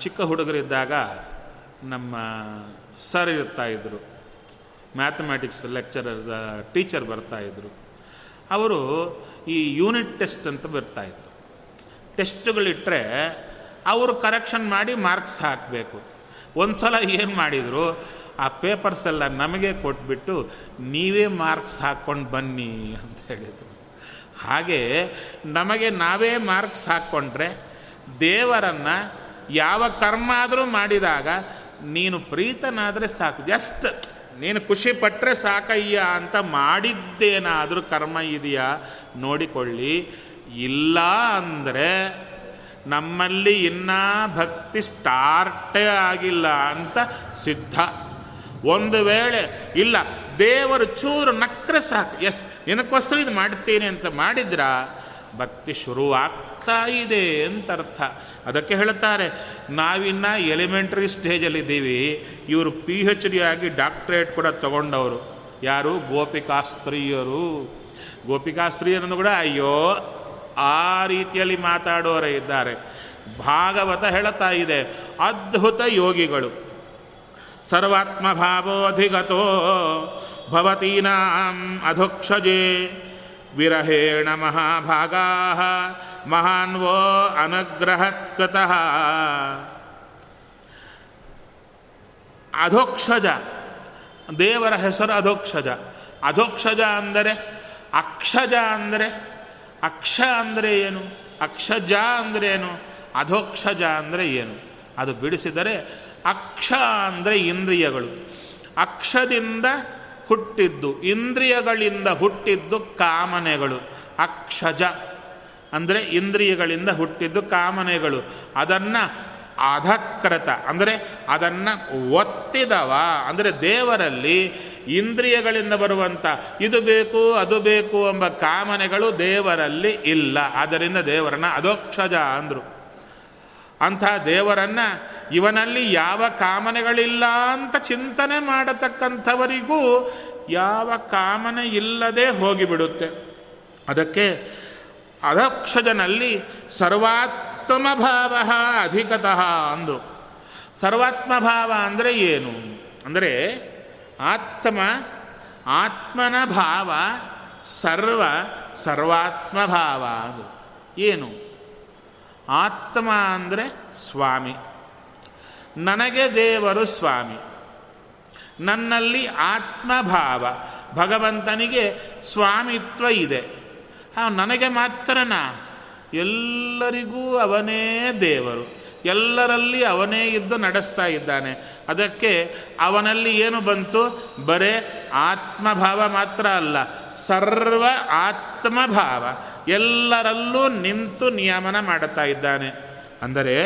ಚಿಕ್ಕ ಹುಡುಗರಿದ್ದಾಗ ನಮ್ಮ ಸರ್ ಇರ್ತಾ ಇದ್ದರು ಮ್ಯಾಥಮೆಟಿಕ್ಸ್ ಲೆಕ್ಚರರ್ ಟೀಚರ್ ಬರ್ತಾಯಿದ್ರು ಅವರು ಈ ಯೂನಿಟ್ ಟೆಸ್ಟ್ ಅಂತ ಬರ್ತಾಯಿತ್ತು ಟೆಸ್ಟ್ಗಳಿಟ್ಟರೆ ಅವರು ಕರೆಕ್ಷನ್ ಮಾಡಿ ಮಾರ್ಕ್ಸ್ ಹಾಕಬೇಕು. ಒಂದು ಸಲ ಏನು ಮಾಡಿದರು, ಆ ಪೇಪರ್ಸ್ ಎಲ್ಲ ನಮಗೆ ಕೊಟ್ಬಿಟ್ಟು ನೀವೇ ಮಾರ್ಕ್ಸ್ ಹಾಕ್ಕೊಂಡು ಬನ್ನಿ ಅಂತ ಹೇಳಿದರು. ಹಾಗೆ ನಮಗೆ ನಾವೇ ಮಾರ್ಕ್ಸ್ ಹಾಕ್ಕೊಂಡ್ರೆ ದೇವರನ್ನು ಯಾವ ಕರ್ಮ ಆದರೂ ಮಾಡಿದಾಗ ನೀನು ಪ್ರೀತನಾದರೆ ಸಾಕು. ಜಸ್ಟ್ ನೀನು ಖುಷಿ ಪಟ್ಟರೆ ಸಾಕಯ್ಯ ಅಂತ ಮಾಡಿದ್ದೇನಾದರೂ ಕರ್ಮ ಇದೆಯಾ? ನೋಡಿಕೊಳ್ಳಿ. ಇಲ್ಲ ಅಂದರೆ ನಮ್ಮಲ್ಲಿ ಇನ್ನೂ ಭಕ್ತಿ ಸ್ಟಾರ್ಟೇ ಆಗಿಲ್ಲ ಅಂತ ಸಿದ್ಧ. ಒಂದು ವೇಳೆ, ಇಲ್ಲ, ದೇವರು ಚೂರು ನಕ್ರೆ ಸಾಕು. ಎಸ್ ಏನಕ್ಕೋಸ್ಕರ ಇದು ಮಾಡ್ತೀನಿ ಅಂತ ಮಾಡಿದ್ರ? ಭಕ್ತಿ ಶುರುವಾಗ್ತಾ ಇದೆ ಅಂತ ಅರ್ಥ. ಅದಕ್ಕೆ ಹೇಳ್ತಾರೆ ನಾವಿನ್ನ ಎಲಿಮೆಂಟ್ರಿ ಸ್ಟೇಜಲ್ಲಿದ್ದೀವಿ ಇವರು ಪಿ ಹೆಚ್ ಡಿ ಆಗಿ ಡಾಕ್ಟ್ರೇಟ್ ಕೂಡ ತಗೊಂಡವರು. ಯಾರು? ಗೋಪಿಕಾಸ್ತ್ರೀಯರು. ಗೋಪಿಕಾಸ್ತ್ರೀಯರನ್ನು ಕೂಡ ಅಯ್ಯೋ, ಆ ರೀತಿಯಲ್ಲಿ ಮಾತಾಡೋರೇ ಇದ್ದಾರೆ. ಭಾಗವತ ಹೇಳುತ್ತಾ ಇದೆ. ಅದ್ಭುತ ಯೋಗಿಗಳು. ಸರ್ವಾತ್ಮ ಭಾವೋಧಿಗತೋ ಭವತೀನಾಂ ಅಧೋಕ್ಷಜೆ ವಿರಹೇಣ ಮಹಾಭಾಗಾ ಮಹಾನ್ವೋ ಅನುಗ್ರಹ ಕೃತಃ ಅಧೋಕ್ಷಜ. ದೇವರ ಹೆಸರು ಅಧೋಕ್ಷಜ. ಅಧೋಕ್ಷಜ ಅಂದರೆ ಅಕ್ಷಜ ಅಂದರೆ ಅಕ್ಷ ಅಂದರೆ ಏನು? ಅಕ್ಷಜ ಅಂದರೆ ಏನು? ಅಧೋಕ್ಷಜ ಅಂದರೆ ಏನು? ಅದು ಬಿಡಿಸಿದರೆ ಅಕ್ಷ ಅಂದರೆ ಇಂದ್ರಿಯಗಳು. ಅಕ್ಷದಿಂದ ಹುಟ್ಟಿದ್ದು, ಇಂದ್ರಿಯಗಳಿಂದ ಹುಟ್ಟಿದ್ದು ಕಾಮನೆಗಳು. ಅಕ್ಷಜ. ಅಂದರೆ ಇಂದ್ರಿಯಗಳಿಂದ ಹುಟ್ಟಿದ್ದು ಕಾಮನೆಗಳು. ಅದನ್ನು ಅಧಕೃತ, ಅಂದರೆ ಅದನ್ನು ಒತ್ತಿದವ. ಅಂದರೆ ದೇವರಲ್ಲಿ ಇಂದ್ರಿಯಗಳಿಂದ ಬರುವಂಥ ಇದು ಬೇಕು, ಅದು ಬೇಕು ಎಂಬ ಕಾಮನೆಗಳು ದೇವರಲ್ಲಿ ಇಲ್ಲ. ಆದ್ದರಿಂದ ದೇವರನ್ನು ಅಧೋಕ್ಷಜ ಅಂದರು. ಅಂಥ ದೇವರನ್ನು ಇವನಲ್ಲಿ ಯಾವ ಕಾಮನೆಗಳಿಲ್ಲ ಅಂತ ಚಿಂತನೆ ಮಾಡತಕ್ಕಂಥವರಿಗೂ ಯಾವ ಕಾಮನೆ ಇಲ್ಲದೆ ಹೋಗಿಬಿಡುತ್ತೆ. ಅದಕ್ಕೆ ಅಧಕ್ಷಜನಲ್ಲಿ ಸರ್ವಾತ್ಮ ಭಾವ ಅಧಿಕತಃ ಅಂದರು. ಸರ್ವಾತ್ಮಭಾವ ಅಂದರೆ ಏನು? ಅಂದರೆ ಆತ್ಮ, ಆತ್ಮನ ಭಾವ ಸರ್ವ ಸರ್ವಾತ್ಮಭಾವ ಅದು. ಏನು? ಆತ್ಮ ಅಂದರೆ ಸ್ವಾಮಿ. ನನಗೆ ದೇವರು ಸ್ವಾಮಿ. ನನ್ನಲ್ಲಿ ಆತ್ಮಭಾವ. ಭಗವಂತನಿಗೆ ಸ್ವಾಮಿತ್ವ ಇದೆ. ಆ ನನಗೆ ಮಾತ್ರನಾ ಎಲ್ಲರಿಗೂ ಅವನೇ ದೇವರು. ಎಲ್ಲರಲ್ಲಿ ಅವನೇ ಇದ್ದು ನಡೆಸ್ತಾ ಇದ್ದಾನೆ. ಅದಕ್ಕೆ ಅವನಲ್ಲಿ ಏನು ಬಂತು? ಬರೇ ಆತ್ಮಭಾವ ಮಾತ್ರ ಅಲ್ಲ, ಸರ್ವ ಆತ್ಮಭಾವ. ಎಲ್ಲರಲ್ಲೂ ನಿಂತು ನಿಯಮನ ಮಾಡುತ್ತಾ ಇದ್ದಾನೆ. ಅಂದರೆ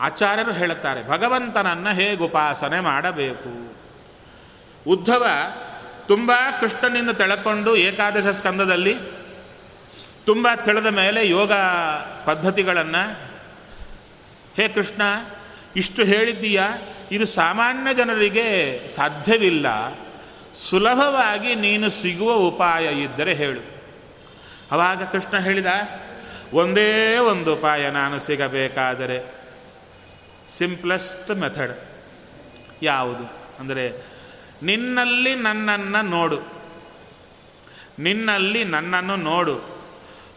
ಆಚಾರ್ಯರು ಹೇಳುತ್ತಾರೆ, ಭಗವಂತನನ್ನು ಹೇಗೆ ಉಪಾಸನೆ ಮಾಡಬೇಕು? ಉದ್ಧವ ತುಂಬ ಕೃಷ್ಣನಿಂದ ತೆಳಕೊಂಡು ಏಕಾದಶ ಸ್ಕಂದದಲ್ಲಿ ತುಂಬ ತಿಳಿದ ಮೇಲೆ ಯೋಗ ಪದ್ಧತಿಗಳನ್ನು, ಹೇ ಕೃಷ್ಣ, ಇಷ್ಟು ಹೇಳಿದ್ದೀಯಾ, ಇದು ಸಾಮಾನ್ಯ ಜನರಿಗೆ ಸಾಧ್ಯವಿಲ್ಲ. ಸುಲಭವಾಗಿ ನೀನು ಸಿಗುವ ಉಪಾಯ ಇದ್ದರೆ ಹೇಳು. ಅವಾಗ ಕೃಷ್ಣ ಹೇಳಿದ, ಒಂದೇ ಒಂದು ಉಪಾಯ ನಾನು ಸಿಗಬೇಕಾದರೆ ಸಿಂಪ್ಲೆಸ್ಟ್ ಮೆಥಡ್ ಯಾವುದು? ಅಂದರೆ ನಿನ್ನಲ್ಲಿ ನನ್ನನ್ನು ನೋಡು. ನಿನ್ನಲ್ಲಿ ನನ್ನನ್ನು ನೋಡು.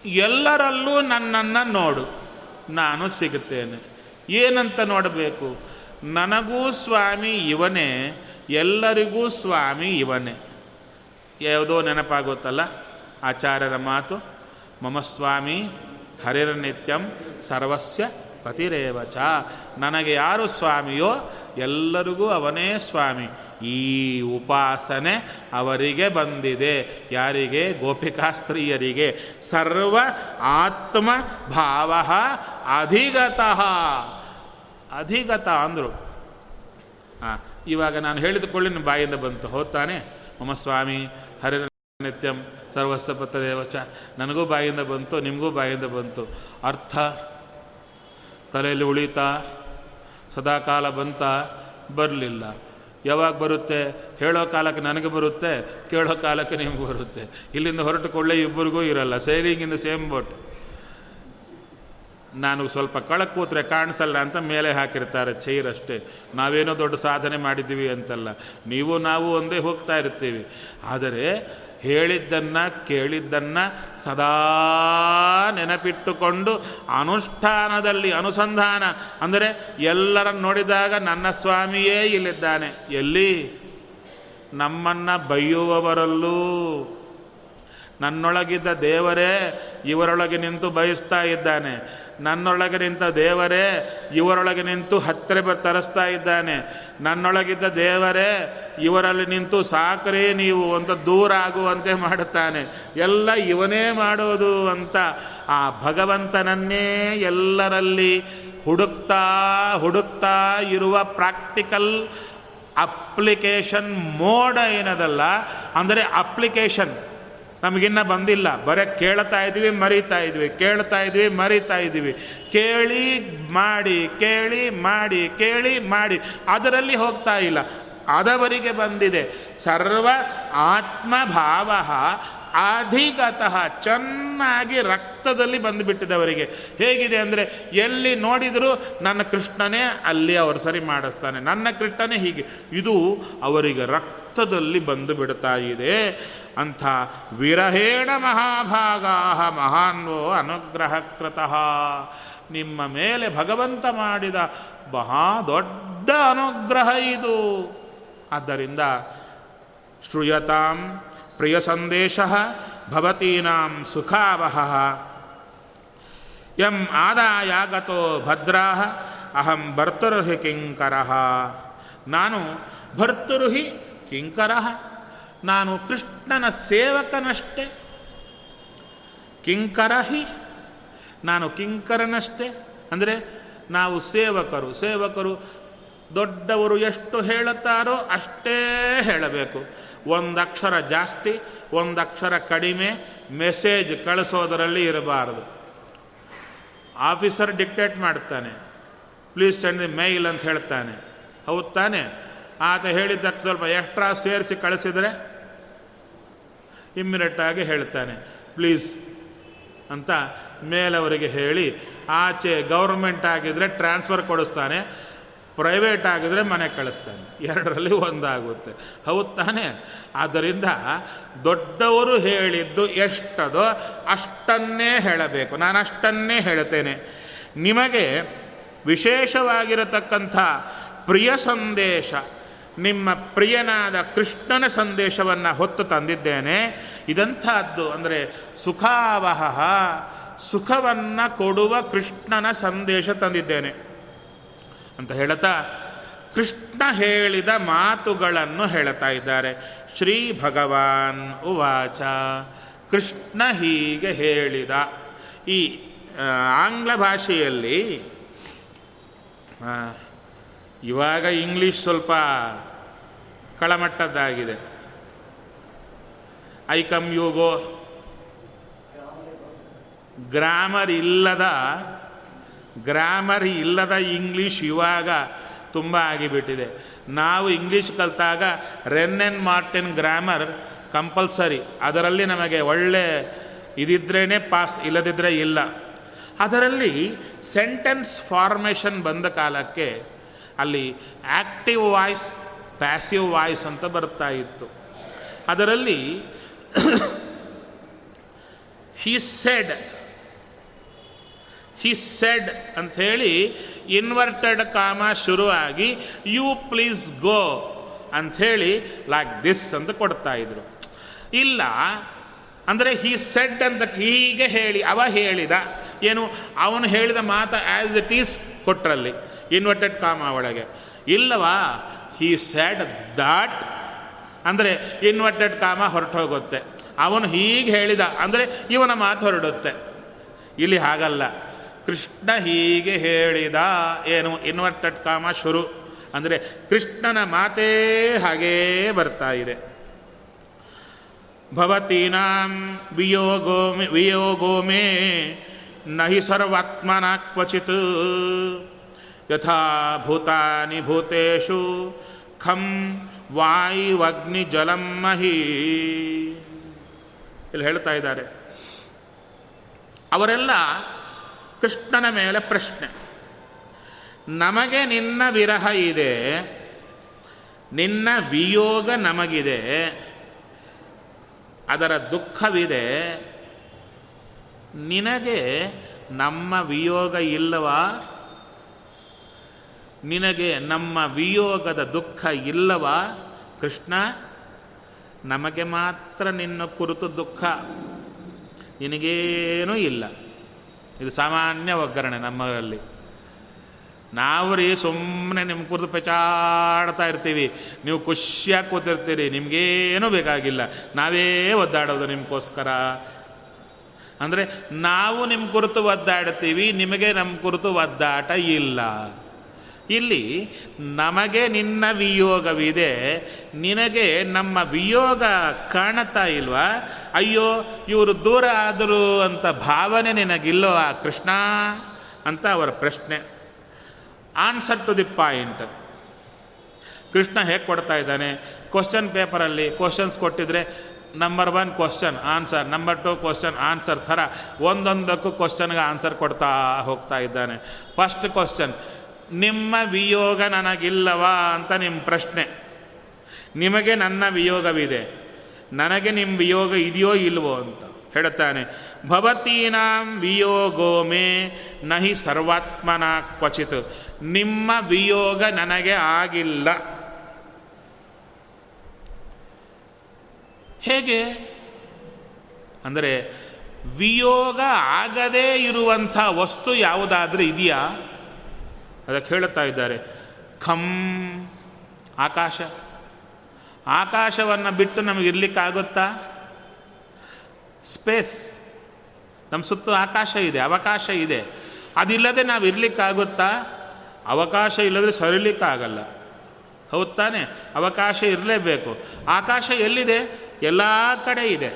ಎಲ್ಲರಲ್ಲೂ ನನ್ನನ್ನು ನೋಡು. ನಾನು ಸಿಗುತ್ತೇನೆ. ಏನಂತ ನೋಡಬೇಕು? ನನಗೂ ಸ್ವಾಮಿ ಇವನೇ, ಎಲ್ಲರಿಗೂ ಸ್ವಾಮಿ ಇವನೇ. ಯಾವುದೋ ನೆನಪಾಗುತ್ತಲ್ಲ? ಆಚಾರ್ಯರ ಮಾತು, ಮಮ ಸ್ವಾಮಿ ಹರಿರ್ನಿತ್ಯಂ ಸರ್ವಸ್ಯ ಪತಿರೇವಚ. ನನಗೆ ಯಾರು ಸ್ವಾಮಿಯೋ ಎಲ್ಲರಿಗೂ ಅವನೇ ಸ್ವಾಮಿ. ಈ ಉಪಾಸನೆ ಅವರಿಗೆ ಬಂದಿದೆ. ಯಾರಿಗೆ? ಗೋಪಿಕಾ ಸ್ತ್ರೀಯರಿಗೆ. ಸರ್ವ ಆತ್ಮ ಭಾವ ಅಧಿಗತಃ. ಅಧಿಗತ ಅಂದರು. ಹಾಂ ಇವಾಗ ನಾನು ಹೇಳಿದುಕೊಳ್ಳಿ, ನಿಮ್ಮ ಬಾಯಿಂದ ಬಂತು. ಹೋಗ್ತಾನೆ. ಮಮ ಸ್ವಾಮಿ ಹರಿ ನಿತ್ಯಂ ಸರ್ವಸ್ವಪತ್ರ ದೇವಚ ನನಗೂ ಬಾಯಿಂದ ಬಂತು, ನಿಮಗೂ ಬಾಯಿಂದ ಬಂತು. ಅರ್ಥ. ತಲೆಯಲ್ಲಿ ಉಳಿತಾ, ಸದಾಕಾಲ ಬಂತ, ಬರಲಿಲ್ಲ. ಯಾವಾಗ ಬರುತ್ತೆ? ಹೇಳೋ ಕಾಲಕ್ಕೆ ನನಗೆ ಬರುತ್ತೆ, ಕೇಳೋ ಕಾಲಕ್ಕೆ ನಿಮಗೆ ಬರುತ್ತೆ. ಇಲ್ಲಿಂದ ಹೊರಟು ಕೊಳ್ಳೆ ಇಬ್ಬರಿಗೂ ಇರಲ್ಲ. Sailing in the same boat. ನಾನು ಸ್ವಲ್ಪ ಕಳಕ್ಕೆ ಕೂತ್ರೆ ಕಾಣಿಸಲ್ಲ ಅಂತ ಮೇಲೆ ಹಾಕಿರ್ತಾರೆ. ಚೈರ್ ಅಷ್ಟೇ. ನಾವೇನೋ ದೊಡ್ಡ ಸಾಧನೆ ಮಾಡಿದ್ದೀವಿ ಅಂತಲ್ಲ. ನೀವು ನಾವು ಒಂದೇ ಹೋಗ್ತಾ ಇರ್ತೀವಿ. ಆದರೆ ಹೇಳಿದ್ದನ್ನು, ಕೇಳಿದ್ದನ್ನು ಸದಾ ನೆನಪಿಟ್ಟುಕೊಂಡು ಅನುಷ್ಠಾನದಲ್ಲಿ ಅನುಸಂಧಾನ. ಅಂದರೆ ಎಲ್ಲರನ್ನು ನೋಡಿದಾಗ ನನ್ನ ಸ್ವಾಮಿಯೇ ಇಲ್ಲಿದ್ದಾನೆ. ಎಲ್ಲಿ? ನಮ್ಮನ್ನು ಬೈಯುವವರಲ್ಲೂ ನನ್ನೊಳಗಿದ್ದ ದೇವರೇ ಇವರೊಳಗೆ ನಿಂತು ಬಯಸ್ತಾ ಇದ್ದಾನೆ. ನನ್ನೊಳಗೆ ನಿಂತ ದೇವರೇ, ಇವರೊಳಗೆ ನಿಂತು ಹತ್ತಿರ ಬ ತರಿಸ್ತಾ ಇದ್ದಾನೆ. ನನ್ನೊಳಗಿದ್ದ ದೇವರೇ, ಇವರಲ್ಲಿ ನಿಂತು ಸಾಕ್ರೇ ನೀವು ಅಂತ ದೂರ ಆಗುವಂತೆ ಮಾಡುತ್ತಾನೆ. ಎಲ್ಲ ಇವನೇ ಮಾಡೋದು ಅಂತ ಆ ಭಗವಂತನನ್ನೇ ಎಲ್ಲರಲ್ಲಿ ಹುಡುಕ್ತಾ ಹುಡುಕ್ತಾ ಇರುವ ಪ್ರಾಕ್ಟಿಕಲ್ ಅಪ್ಲಿಕೇಶನ್ ಮೋಡ ಏನದಲ್ಲ, ಅಂದರೆ ಅಪ್ಲಿಕೇಶನ್. ನಮಗಿನ್ನ ಬಂದಿಲ್ಲ. ಬರೀ ಕೇಳ್ತಾ ಇದ್ವಿ, ಮರಿತಾ ಇದ್ವಿ. ಕೇಳ್ತಾ ಇದ್ವಿ, ಮರಿತಾ ಇದ್ವಿ. ಕೇಳಿ, ಮಾಡಿ ಕೇಳಿ ಮಾಡಿ ಕೇಳಿ, ಮಾಡಿ. ಅದರಲ್ಲಿ ಹೋಗ್ತಾ ಇಲ್ಲ. ಅದವರಿಗೆ ಬಂದಿದೆ. ಸರ್ವ ಆತ್ಮಭಾವ ಅಧಿಗತಃ ಚೆನ್ನಾಗಿ ರಕ್ತದಲ್ಲಿ ಬಂದುಬಿಟ್ಟಿದವರಿಗೆ. ಹೇಗಿದೆ ಅಂದರೆ, ಎಲ್ಲಿ ನೋಡಿದರೂ ನನ್ನ ಕೃಷ್ಣನೇ ಅಲ್ಲಿ ಅವರು ಸರಿ ಮಾಡಿಸ್ತಾನೆ. ನನ್ನ ಕೃಷ್ಣನೇ ಹೀಗೆ. ಇದು ಅವರಿಗೆ ರಕ್ತದಲ್ಲಿ ಬಂದು ಬಿಡ್ತಾ ಇದೆ. ಅಂಥ ವಿರಹೇಣ ಮಹಾಭಾಗಾ ಮಹಾನ್ವೋ ಅನುಗ್ರಹಕೃತಃ. ನಿಮ್ಮ ಮೇಲೆ ಭಗವಂತ ಮಾಡಿದ ಮಹಾ ದೊಡ್ಡ ಅನುಗ್ರಹ ಇದು. ಆದ್ದರಿಂದ ಶ್ರೂಯತಾಂ ಪ್ರಿಯ ಸಂದೇಶ ಭವತೀನಾಂ ಸುಖಾವಹ. ಯಂ ಆದಾಯಾಗತೋ ಭದ್ರಾ ಅಹಂ ಭರ್ತೃಹಿ ಕಿಂಕರ. ನಾನು ಭರ್ತೃಹಿ ಕಿಂಕರ. ನಾನು ಕೃಷ್ಣನ ಸೇವಕನಷ್ಟೇ. ಕಿಂಕರಹಿ, ನಾನು ಕಿಂಕರನಷ್ಟೇ. ಅಂದರೆ ನಾವು ಸೇವಕರು ಸೇವಕರು ದೊಡ್ಡವರು ಎಷ್ಟು ಹೇಳುತ್ತಾರೋ ಅಷ್ಟೇ ಹೇಳಬೇಕು. ಒಂದು ಅಕ್ಷರ ಜಾಸ್ತಿ ಒಂದು ಅಕ್ಷರ ಕಡಿಮೆ ಮೆಸೇಜ್ ಕಳಿಸೋದರಲ್ಲಿ ಇರಬಾರದು. ಆಫೀಸರ್ ಡಿಕ್ಟೇಟ್ ಮಾಡ್ತಾನೆ, ಪ್ಲೀಸ್ ಸೆಂಡ್ ದಿ ಮೇಲ್ ಅಂತ ಹೇಳ್ತಾನೆ. ಹೌದು ತಾನೆ? ಆತ ಹೇಳಿದ್ದಕ್ಕೆ ಸ್ವಲ್ಪ ಎಕ್ಸ್ಟ್ರಾ ಸೇರಿಸಿ ಕಳಿಸಿದರೆ ಇಮ್ಮಿಡಿಯೇಟಾಗಿ ಹೇಳ್ತಾನೆ. ಪ್ಲೀಸ್ ಅಂತ ಮೇಲವರಿಗೆ ಹೇಳಿ ಆಚೆ ಗೌರ್ಮೆಂಟ್ ಆಗಿದ್ದರೆ ಟ್ರಾನ್ಸ್ಫರ್ ಕೊಡಿಸ್ತಾನೆ, ಪ್ರೈವೇಟ್ ಆಗಿದ್ರೆ ಮನೆ ಕಳಿಸ್ತಾನೆ. ಎರಡರಲ್ಲಿ ಒಂದಾಗುತ್ತೆ. ಹೌದು ತಾನೇ? ಆದ್ದರಿಂದ ದೊಡ್ಡವರು ಹೇಳಿದ್ದು ಎಷ್ಟದೋ ಅಷ್ಟನ್ನೇ ಹೇಳಬೇಕು. ನಾನು ಅಷ್ಟನ್ನೇ ಹೇಳ್ತೇನೆ. ನಿಮಗೆ ವಿಶೇಷವಾಗಿರತಕ್ಕಂಥ ಪ್ರಿಯ ಸಂದೇಶ ನಿಮ್ಮ ಪ್ರಿಯನಾದ ಕೃಷ್ಣನ ಸಂದೇಶವನ್ನು ಹೊತ್ತು ತಂದಿದ್ದೇನೆ. ಇದಂಥದ್ದು ಅಂದರೆ ಸುಖಾವಹ ಸುಖವನ್ನು ಕೊಡುವ ಕೃಷ್ಣನ ಸಂದೇಶ ತಂದಿದ್ದೇನೆ. ಅಂತ ಹೇಳ್ತಾ ಕೃಷ್ಣ ಹೇಳಿದ ಮಾತುಗಳನ್ನು ಹೇಳ್ತಾ ಇದ್ದಾರೆ. ಶ್ರೀ ಭಗವಾನ್ ಉವಾಚ ಕೃಷ್ಣ ಹೀಗೆ ಹೇಳಿದ. ಈ ಆಂಗ್ಲ ಭಾಷೆಯಲ್ಲಿ ಇವಾಗ ಇಂಗ್ಲೀಷ್ ಸ್ವಲ್ಪ ಕಳಮಟ್ಟದ್ದಾಗಿದೆ. I come you go grammar ಇಲ್ಲದ ಗ್ರಾಮರ್ ಇಲ್ಲದ ಇಂಗ್ಲೀಷ್ ಇವಾಗ ತುಂಬ ಆಗಿಬಿಟ್ಟಿದೆ. ನಾವು English ಕಲಿತಾಗ Wren and Martin grammar compulsory ಅದರಲ್ಲಿ ನಮಗೆ ಒಳ್ಳೆ ಇದಿದ್ರೇ ಪಾಸ್ ಇಲ್ಲದಿದ್ದರೆ ಇಲ್ಲ. ಅದರಲ್ಲಿ ಸೆಂಟೆನ್ಸ್ ಫಾರ್ಮೇಷನ್ ಬಂದ ಕಾಲಕ್ಕೆ ಅಲ್ಲಿ ಆ್ಯಕ್ಟಿವ್ ವಾಯ್ಸ್ ಪ್ಯಾಸಿವ್ ವಾಯ್ಸ್ ಅಂತ ಬರ್ತಾ ಇತ್ತು. ಅದರಲ್ಲಿ ಹಿ ಸೆಡ್ ಹಿ ಸೆಡ್ ಅಂಥೇಳಿ ಇನ್ವರ್ಟೆಡ್ ಕಾಮ ಶುರುವಾಗಿ ಯು ಪ್ಲೀಸ್ ಗೋ ಅಂಥೇಳಿ ಲೈಕ್ ದಿಸ್ ಅಂತ ಕೊಡ್ತಾ ಇದ್ರು. ಇಲ್ಲ, ಅಂದರೆ ಹಿ ಸೆಡ್ ಅಂತ ಹೀಗೆ ಹೇಳಿ, ಅವ ಹೇಳಿದ, ಏನು, ಅವನು ಹೇಳಿದ ಮಾತು ಆ್ಯಸ್ ಇಟ್ ಈಸ್ ಕೊಟ್ರಲ್ಲಿ ಇನ್ವರ್ಟೆಡ್ ಕಾಮ ಒಳಗೆ. ಇಲ್ಲವಾ ಹಿ ಸ್ಯಾಡ್ ದಾಟ್ ಅಂದರೆ ಇನ್ವರ್ಟೆಡ್ ಕಾಮ ಹೊರಟೋಗುತ್ತೆ. ಅವನು ಹೀಗೆ ಹೇಳಿದ, ಅಂದರೆ ಇವನ ಮಾತು ಹೊರಡುತ್ತೆ. ಇಲ್ಲಿ ಹಾಗಲ್ಲ. ಕೃಷ್ಣ ಹೀಗೆ ಹೇಳಿದ, ಏನು ಇನ್ವರ್ಟೆಡ್ ಕಾಮ ಶುರು. ಅಂದರೆ ಕೃಷ್ಣನ ಮಾತೇ ಹಾಗೇ ಬರ್ತಾ ಇದೆ. ಭವತೀನಾಂ ವಿಯೋಗೋ ಮೇ ವಿಯೋಗೋ ಮೇ, ನಹಿ ಸರ್ವಾತ್ಮನ ಕ್ವಚಿತ್. ಯಥಾ ಭೂತಾನಿ ಭೂತೇಷು ಖಂ ವಾಯುವಗ್ನಿ ಜಲಂ ಮಹಿ. ಇಲ್ಲಿ ಹೇಳ್ತಾ ಇದ್ದಾರೆ. ಅವರೆಲ್ಲ ಕೃಷ್ಣನ ಮೇಲೆ ಪ್ರಶ್ನೆ. ನಮಗೆ ನಿನ್ನ ವಿರಹ ಇದೆ, ನಿನ್ನ ವಿಯೋಗ ನಮಗಿದೆ, ಅದರ ದುಃಖವಿದೆ, ನಿನಗೆ ನಮ್ಮ ವಿಯೋಗ ಇಲ್ಲವಾ? ನಿನಗೆ ನಮ್ಮ ವಿಯೋಗದ ದುಃಖ ಇಲ್ಲವಾ ಕೃಷ್ಣ? ನಮಗೆ ಮಾತ್ರ ನಿನ್ನ ಕುರಿತು ದುಃಖ. ನಿನಗೇನೂ ಇಲ್ಲ. ಇದು ಸಾಮಾನ್ಯ ಒಗ್ಗರಣೆ ನಮ್ಮಲ್ಲಿ. ನಾವು ರೀ ಸುಮ್ಮನೆ ನಿಮ್ಮ ಕುರಿತು ಪೆಚಾಡ್ತಾ ಇರ್ತೀವಿ. ನೀವು ಖುಷಿಯಾಗಿ ಕೂತಿರ್ತೀರಿ. ನಿಮಗೇನೂ ಬೇಕಾಗಿಲ್ಲ. ನಾವೇ ಒದ್ದಾಡೋದು ನಿಮಗೋಸ್ಕರ. ಅಂದರೆ ನಾವು ನಿಮ್ಮ ಕುರಿತು ಒದ್ದಾಡ್ತೀವಿ, ನಿಮಗೆ ನಮ್ಮ ಕುರಿತು ಒದ್ದಾಟ ಇಲ್ಲ. ಇಲ್ಲಿ ನಮಗೆ ನಿನ್ನ ವಿಯೋಗವಿದೆ, ನಿನಗೆ ನಮ್ಮ ವಿಯೋಗ ಕಾಣತಾ ಇಲ್ವಾ? ಅಯ್ಯೋ, ಇವರು ದೂರ ಆದರು ಅಂತ ಭಾವನೆ ನಿನಗಿಲ್ಲೋ ಆ ಕೃಷ್ಣ? ಅಂತ ಅವರ ಪ್ರಶ್ನೆ. Answer to the point Krishna ಹೇಗೆ ಕೊಡ್ತಾ ಇದ್ದಾನೆ? ಕ್ವಶನ್ ಪೇಪರಲ್ಲಿ ಕ್ವಶನ್ಸ್ ಕೊಟ್ಟಿದ್ರೆ number one question answer number two question answer ಥರ ಒಂದೊಂದಕ್ಕೂ ಕ್ವಶನ್ಗೆ ಆನ್ಸರ್ ಕೊಡ್ತಾ ಹೋಗ್ತಾ ಇದ್ದಾನೆ. ಫಸ್ಟ್ ಕ್ವಶನ್ ನಿಮ್ಮ ವಿಯೋಗ ನನಗಿಲ್ಲವಾ ಅಂತ ನಿಮ್ಮ ಪ್ರಶ್ನೆ. ನಿಮಗೆ ನನ್ನ ವಿಯೋಗವಿದೆ. ನನಗೆ ನಿಮ್ಮ ವಿಯೋಗ ಇದೆಯೋ ಇಲ್ವೋ ಅಂತ ಹೇಳುತ್ತಾನೆ. ಭವತೀನಾಂ ವಿಯೋಗೋ ಮೇ ನಹಿ ಸರ್ವಾತ್ಮನ ಕ್ವಚಿತ್. ನಿಮ್ಮ ವಿಯೋಗ ನನಗೆ ಆಗಿಲ್ಲ. ಹೇಗೆ? ಅಂದರೆ ವಿಯೋಗ ಆಗದೇ ಇರುವಂಥ ವಸ್ತು ಯಾವುದಾದ್ರೂ ಇದೆಯಾ? ಅದಕ್ಕೆ ಹೇಳುತ್ತಾ ಇದ್ದಾರೆ, ಖಂ ಆಕಾಶ. ಆಕಾಶವನ್ನು ಬಿಟ್ಟು ನಮಗೆ ಇರಲಿಕ್ಕಾಗುತ್ತಾ ಸ್ಪೇಸ್. ನಮ್ಮ ಸುತ್ತ ಆಕಾಶ ಇದೆ, ಅವಕಾಶ ಇದೆ. ಅದಿಲ್ಲದೆ ನಾವು ಇರಲಿಕ್ಕಾಗುತ್ತಾ ಅವಕಾಶ ಇಲ್ಲದ್ರೆ ಸರಿಲಿಕ್ಕಾಗಲ್ಲ ಹೌದು ತಾನೆ? ಅವಕಾಶ ಇರಲೇಬೇಕು. ಆಕಾಶ ಎಲ್ಲಿದೆ? ಎಲ್ಲ ಕಡೆ ಇದೆ.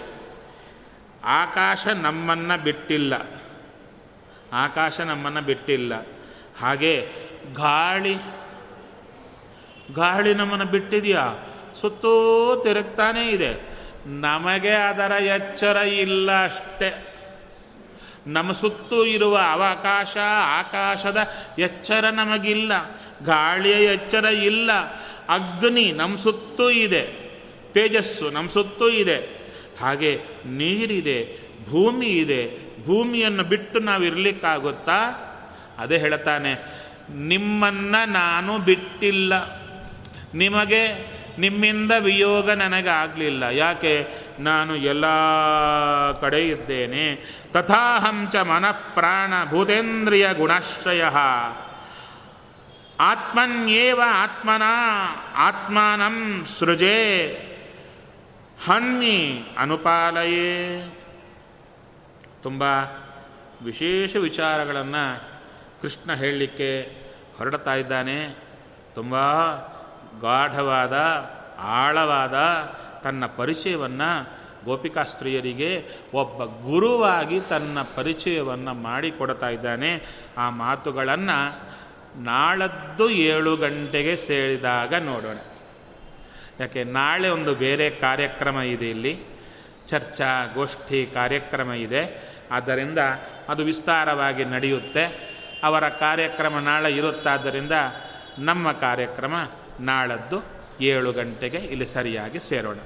ಆಕಾಶ ನಮ್ಮನ್ನು ಬಿಟ್ಟಿಲ್ಲ. ಆಕಾಶ ನಮ್ಮನ್ನು ಬಿಟ್ಟಿಲ್ಲ. ಹಾಗೆ ಗಾಳಿ ಗಾಳಿ ನಮ್ಮನ್ನು ಬಿಟ್ಟಿದೆಯಾ? ಸುತ್ತೂ ತಿರುಗ್ತಾನೇ ಇದೆ. ನಮಗೆ ಅದರ ಎಚ್ಚರ ಇಲ್ಲ ಅಷ್ಟೇ. ನಮ್ಮ ಸುತ್ತೂ ಇರುವ ಅವಕಾಶ, ಆಕಾಶದ ಎಚ್ಚರ ನಮಗಿಲ್ಲ. ಗಾಳಿಯ ಎಚ್ಚರ ಇಲ್ಲ. ಅಗ್ನಿ ನಮ್ಮ ಸುತ್ತೂ ಇದೆ. ತೇಜಸ್ಸು ನಮ್ಮ ಸುತ್ತೂ ಇದೆ. ಹಾಗೆ ನೀರಿದೆ, ಭೂಮಿ ಇದೆ. ಭೂಮಿಯನ್ನು ಬಿಟ್ಟು ನಾವು ಇರಲಿಕ್ಕಾಗುತ್ತಾ ಅದೇ ಹೇಳ್ತಾನೆ ನಿಮ್ಮನ್ನು ನಾನು ಬಿಟ್ಟಿಲ್ಲ. ನಿಮಗೆ ನಿಮ್ಮಿಂದ ವಿಯೋಗ ನನಗಾಗಲಿಲ್ಲ. ಯಾಕೆ? ನಾನು ಎಲ್ಲ ಕಡೆ ಇದ್ದೇನೆ ತಥಾಹಂಚ ಮನಃಪ್ರಾಣ ಭೂತೇಂದ್ರಿಯ ಗುಣಾಶ್ರಯ. ಆತ್ಮನ್ಯೇವ ಆತ್ಮನ? ಆತ್ಮಾನಂ ಸೃಜೆ. ಹನ್ನಿ ಅನುಪಾಲಯೇ. ತುಂಬ ವಿಶೇಷ ವಿಚಾರಗಳನ್ನು ಕೃಷ್ಣ ಹೇಳಲಿಕ್ಕೆ ಹೊರಡ್ತಾ ಇದ್ದಾನೆ. ತುಂಬ ಗಾಢವಾದ, ಆಳವಾದ ತನ್ನ ಪರಿಚಯವನ್ನು ಗೋಪಿಕಾಸ್ತ್ರೀಯರಿಗೆ ಒಬ್ಬ ಗುರುವಾಗಿ ತನ್ನ ಪರಿಚಯವನ್ನು ಮಾಡಿಕೊಡ್ತಾ ಇದ್ದಾನೆ. ಆ ಮಾತುಗಳನ್ನು ನಾಳದ್ದು ಏಳು ಗಂಟೆಗೆ ಸೇರಿದಾಗ ನೋಡೋಣ. ಯಾಕೆ, ನಾಳೆ ಒಂದು ಬೇರೆ ಕಾರ್ಯಕ್ರಮ ಇದೆ ಇಲ್ಲಿ. ಚರ್ಚಾ ಗೋಷ್ಠಿ ಕಾರ್ಯಕ್ರಮ ಇದೆ. ಆದ್ದರಿಂದ ಅದು ವಿಸ್ತಾರವಾಗಿ ನಡೆಯುತ್ತೆ. ಅವರ ಕಾರ್ಯಕ್ರಮ ನಾಳೆ ಇರುತ್ತಾದ್ದರಿಂದ ನಮ್ಮ ಕಾರ್ಯಕ್ರಮ ನಾಳದ್ದು ಏಳು ಗಂಟೆಗೆ ಇಲ್ಲಿ ಸರಿಯಾಗಿ ಸೇರೋಣ.